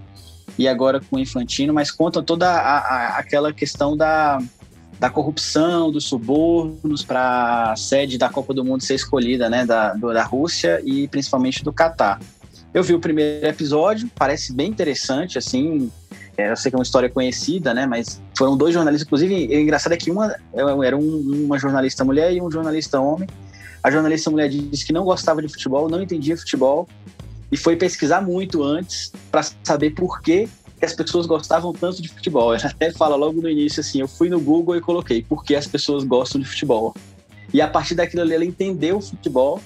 e agora com o Infantino, mas conta toda a, a, aquela questão da, da corrupção, dos subornos para a sede da Copa do Mundo ser escolhida, né, da, da Rússia e principalmente do Catar. Eu vi o primeiro episódio, parece bem interessante, assim, é, eu sei que é uma história conhecida, né? Mas foram dois jornalistas, inclusive, o engraçado é que uma era um, uma jornalista mulher e um jornalista homem. A jornalista mulher disse que não gostava de futebol, não entendia futebol e foi pesquisar muito antes para saber por que, as pessoas gostavam tanto de futebol. Ela até fala logo no início assim: eu fui no Google e coloquei por que as pessoas gostam de futebol. E a partir daquilo ali ela entendeu o futebol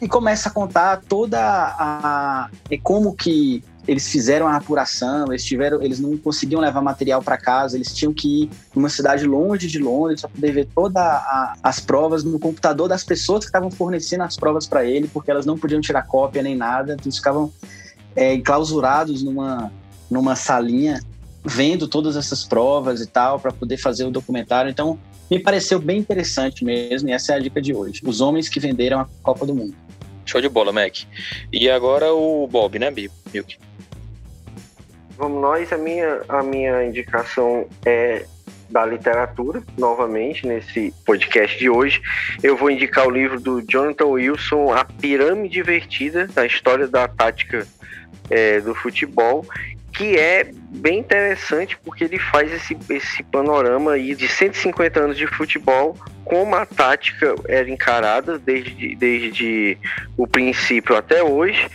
e começa a contar toda a, a como que eles fizeram a apuração, eles tiveram, eles não conseguiam levar material para casa, eles tinham que ir numa cidade longe de Londres para poder ver todas as provas no computador das pessoas que estavam fornecendo as provas para ele, porque elas não podiam tirar cópia nem nada, então eles ficavam é, enclausurados numa, numa salinha vendo todas essas provas e tal para poder fazer o documentário. Então me pareceu bem interessante mesmo e essa é a dica de hoje. Os homens que venderam a Copa do Mundo. Show de bola, Mac. E agora o Bob, né, Milk? Vamos nós, a minha, a minha indicação é da literatura, novamente, nesse podcast de hoje. Eu vou indicar o livro do Jonathan Wilson, A Pirâmide Invertida, a história da tática é, do futebol que é bem interessante porque ele faz esse, esse panorama aí de 150 anos de futebol, como a tática era encarada desde, desde o princípio até hoje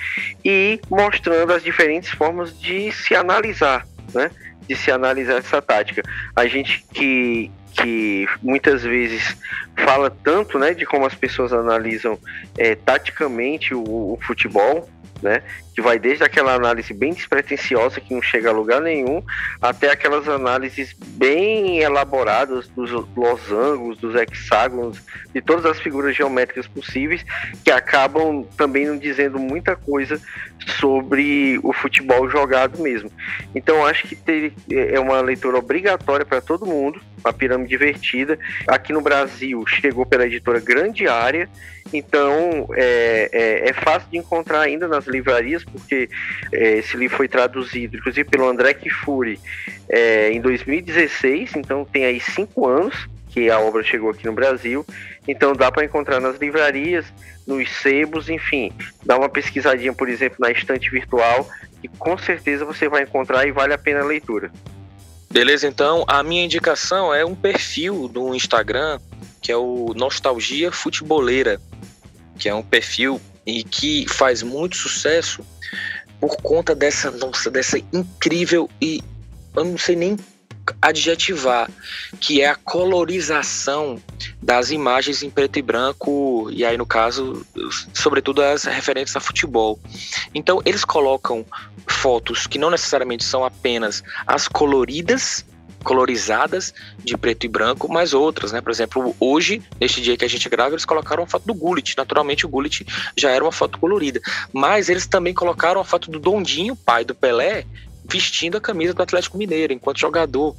e mostrando as diferentes formas de se analisar, né? De se analisar essa tática. A gente que, que muitas vezes fala tanto né, de como as pessoas analisam é, taticamente o, o futebol, né? Que vai desde aquela análise bem despretensiosa que não chega a lugar nenhum, até aquelas análises bem elaboradas dos losangos, dos hexágonos, de todas as figuras geométricas possíveis, que acabam também não dizendo muita coisa sobre o futebol jogado mesmo. Então acho que ter, é uma leitura obrigatória para todo mundo, a pirâmide divertida. Aqui no Brasil chegou pela editora Grande Área, então é, é, é fácil de encontrar ainda nas livrarias, porque é, esse livro foi traduzido, inclusive pelo André Kifuri, é, em 2016, então tem aí cinco anos que a obra chegou aqui no Brasil. Então dá para encontrar nas livrarias, nos sebos, enfim. Dá uma pesquisadinha, por exemplo, na estante virtual, e com certeza você vai encontrar e vale a pena a leitura. Beleza, então a minha indicação é um perfil do Instagram que é o Nostalgia Futeboleira, que é um perfil e que faz muito sucesso por conta dessa nossa dessa incrível e eu não sei nem adjetivar, que é a colorização das imagens em preto e branco, e aí no caso, sobretudo as referentes a futebol. Então, eles colocam fotos que não necessariamente são apenas as coloridas, colorizadas de preto e branco, mas outras, né? Por exemplo, hoje, neste dia que a gente grava, eles colocaram a foto do Gullit. Naturalmente, o Gullit já era uma foto colorida. Mas eles também colocaram a foto do Dondinho, pai do Pelé, vestindo a camisa do Atlético Mineiro, enquanto jogador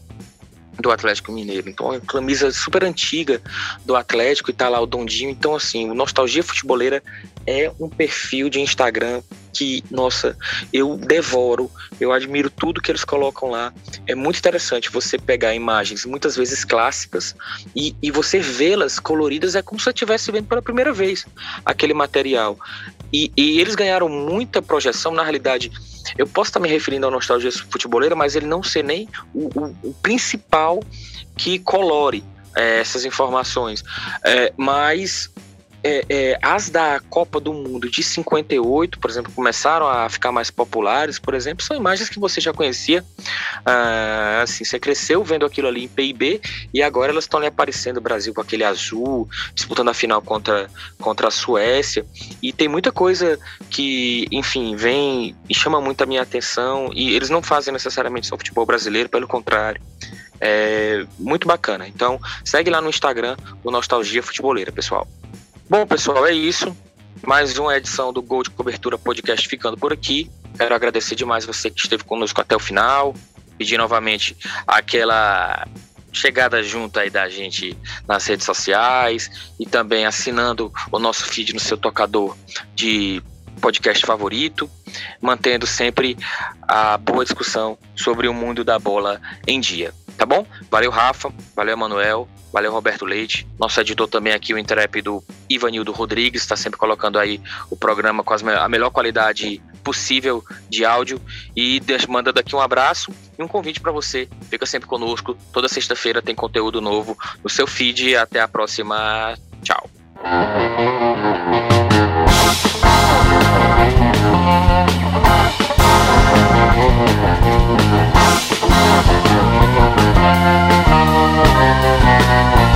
do Atlético Mineiro. Então, uma camisa super antiga do Atlético e tá lá o Dondinho. Então, assim, o Nostalgia Futeboleira é um perfil de Instagram que, nossa, eu devoro, eu admiro tudo que eles colocam lá. É muito interessante você pegar imagens, muitas vezes clássicas, e, e você vê-las coloridas, é como se você estivesse vendo pela primeira vez aquele material. E, e eles ganharam muita projeção, na realidade eu posso estar me referindo ao nostalgia futeboleira, mas ele não ser nem o, o, o principal que colore é, essas informações. É, mas é, é, as da Copa do Mundo de 58, por exemplo, começaram a ficar mais populares, por exemplo, são imagens que você já conhecia. Ah, assim, você cresceu vendo aquilo ali em PIB e agora elas estão aparecendo o Brasil com aquele azul, disputando a final contra, contra a Suécia. E tem muita coisa que, enfim, vem e chama muito a minha atenção. E eles não fazem necessariamente só futebol brasileiro, pelo contrário. É muito bacana. Então, segue lá no Instagram o Nostalgia Futeboleira, pessoal. Bom, pessoal, é isso. Mais uma edição do Gol de Cobertura Podcast ficando por aqui. Quero agradecer demais você que esteve conosco até o final. Pedir novamente aquela chegada junto aí da gente nas redes sociais e também assinando o nosso feed no seu tocador de podcast favorito, mantendo sempre a boa discussão sobre o mundo da bola em dia tá bom? Valeu, Rafa, valeu, Emanuel, valeu, Roberto Leite. Nosso editor também aqui, o intrépido Ivanildo Rodrigues, está sempre colocando aí o programa com as, a melhor qualidade possível de áudio e manda daqui um abraço e um convite para você. Fica sempre conosco. Toda sexta-feira tem conteúdo novo no seu feed. Até a próxima. Tchau. Thank you. Thank you.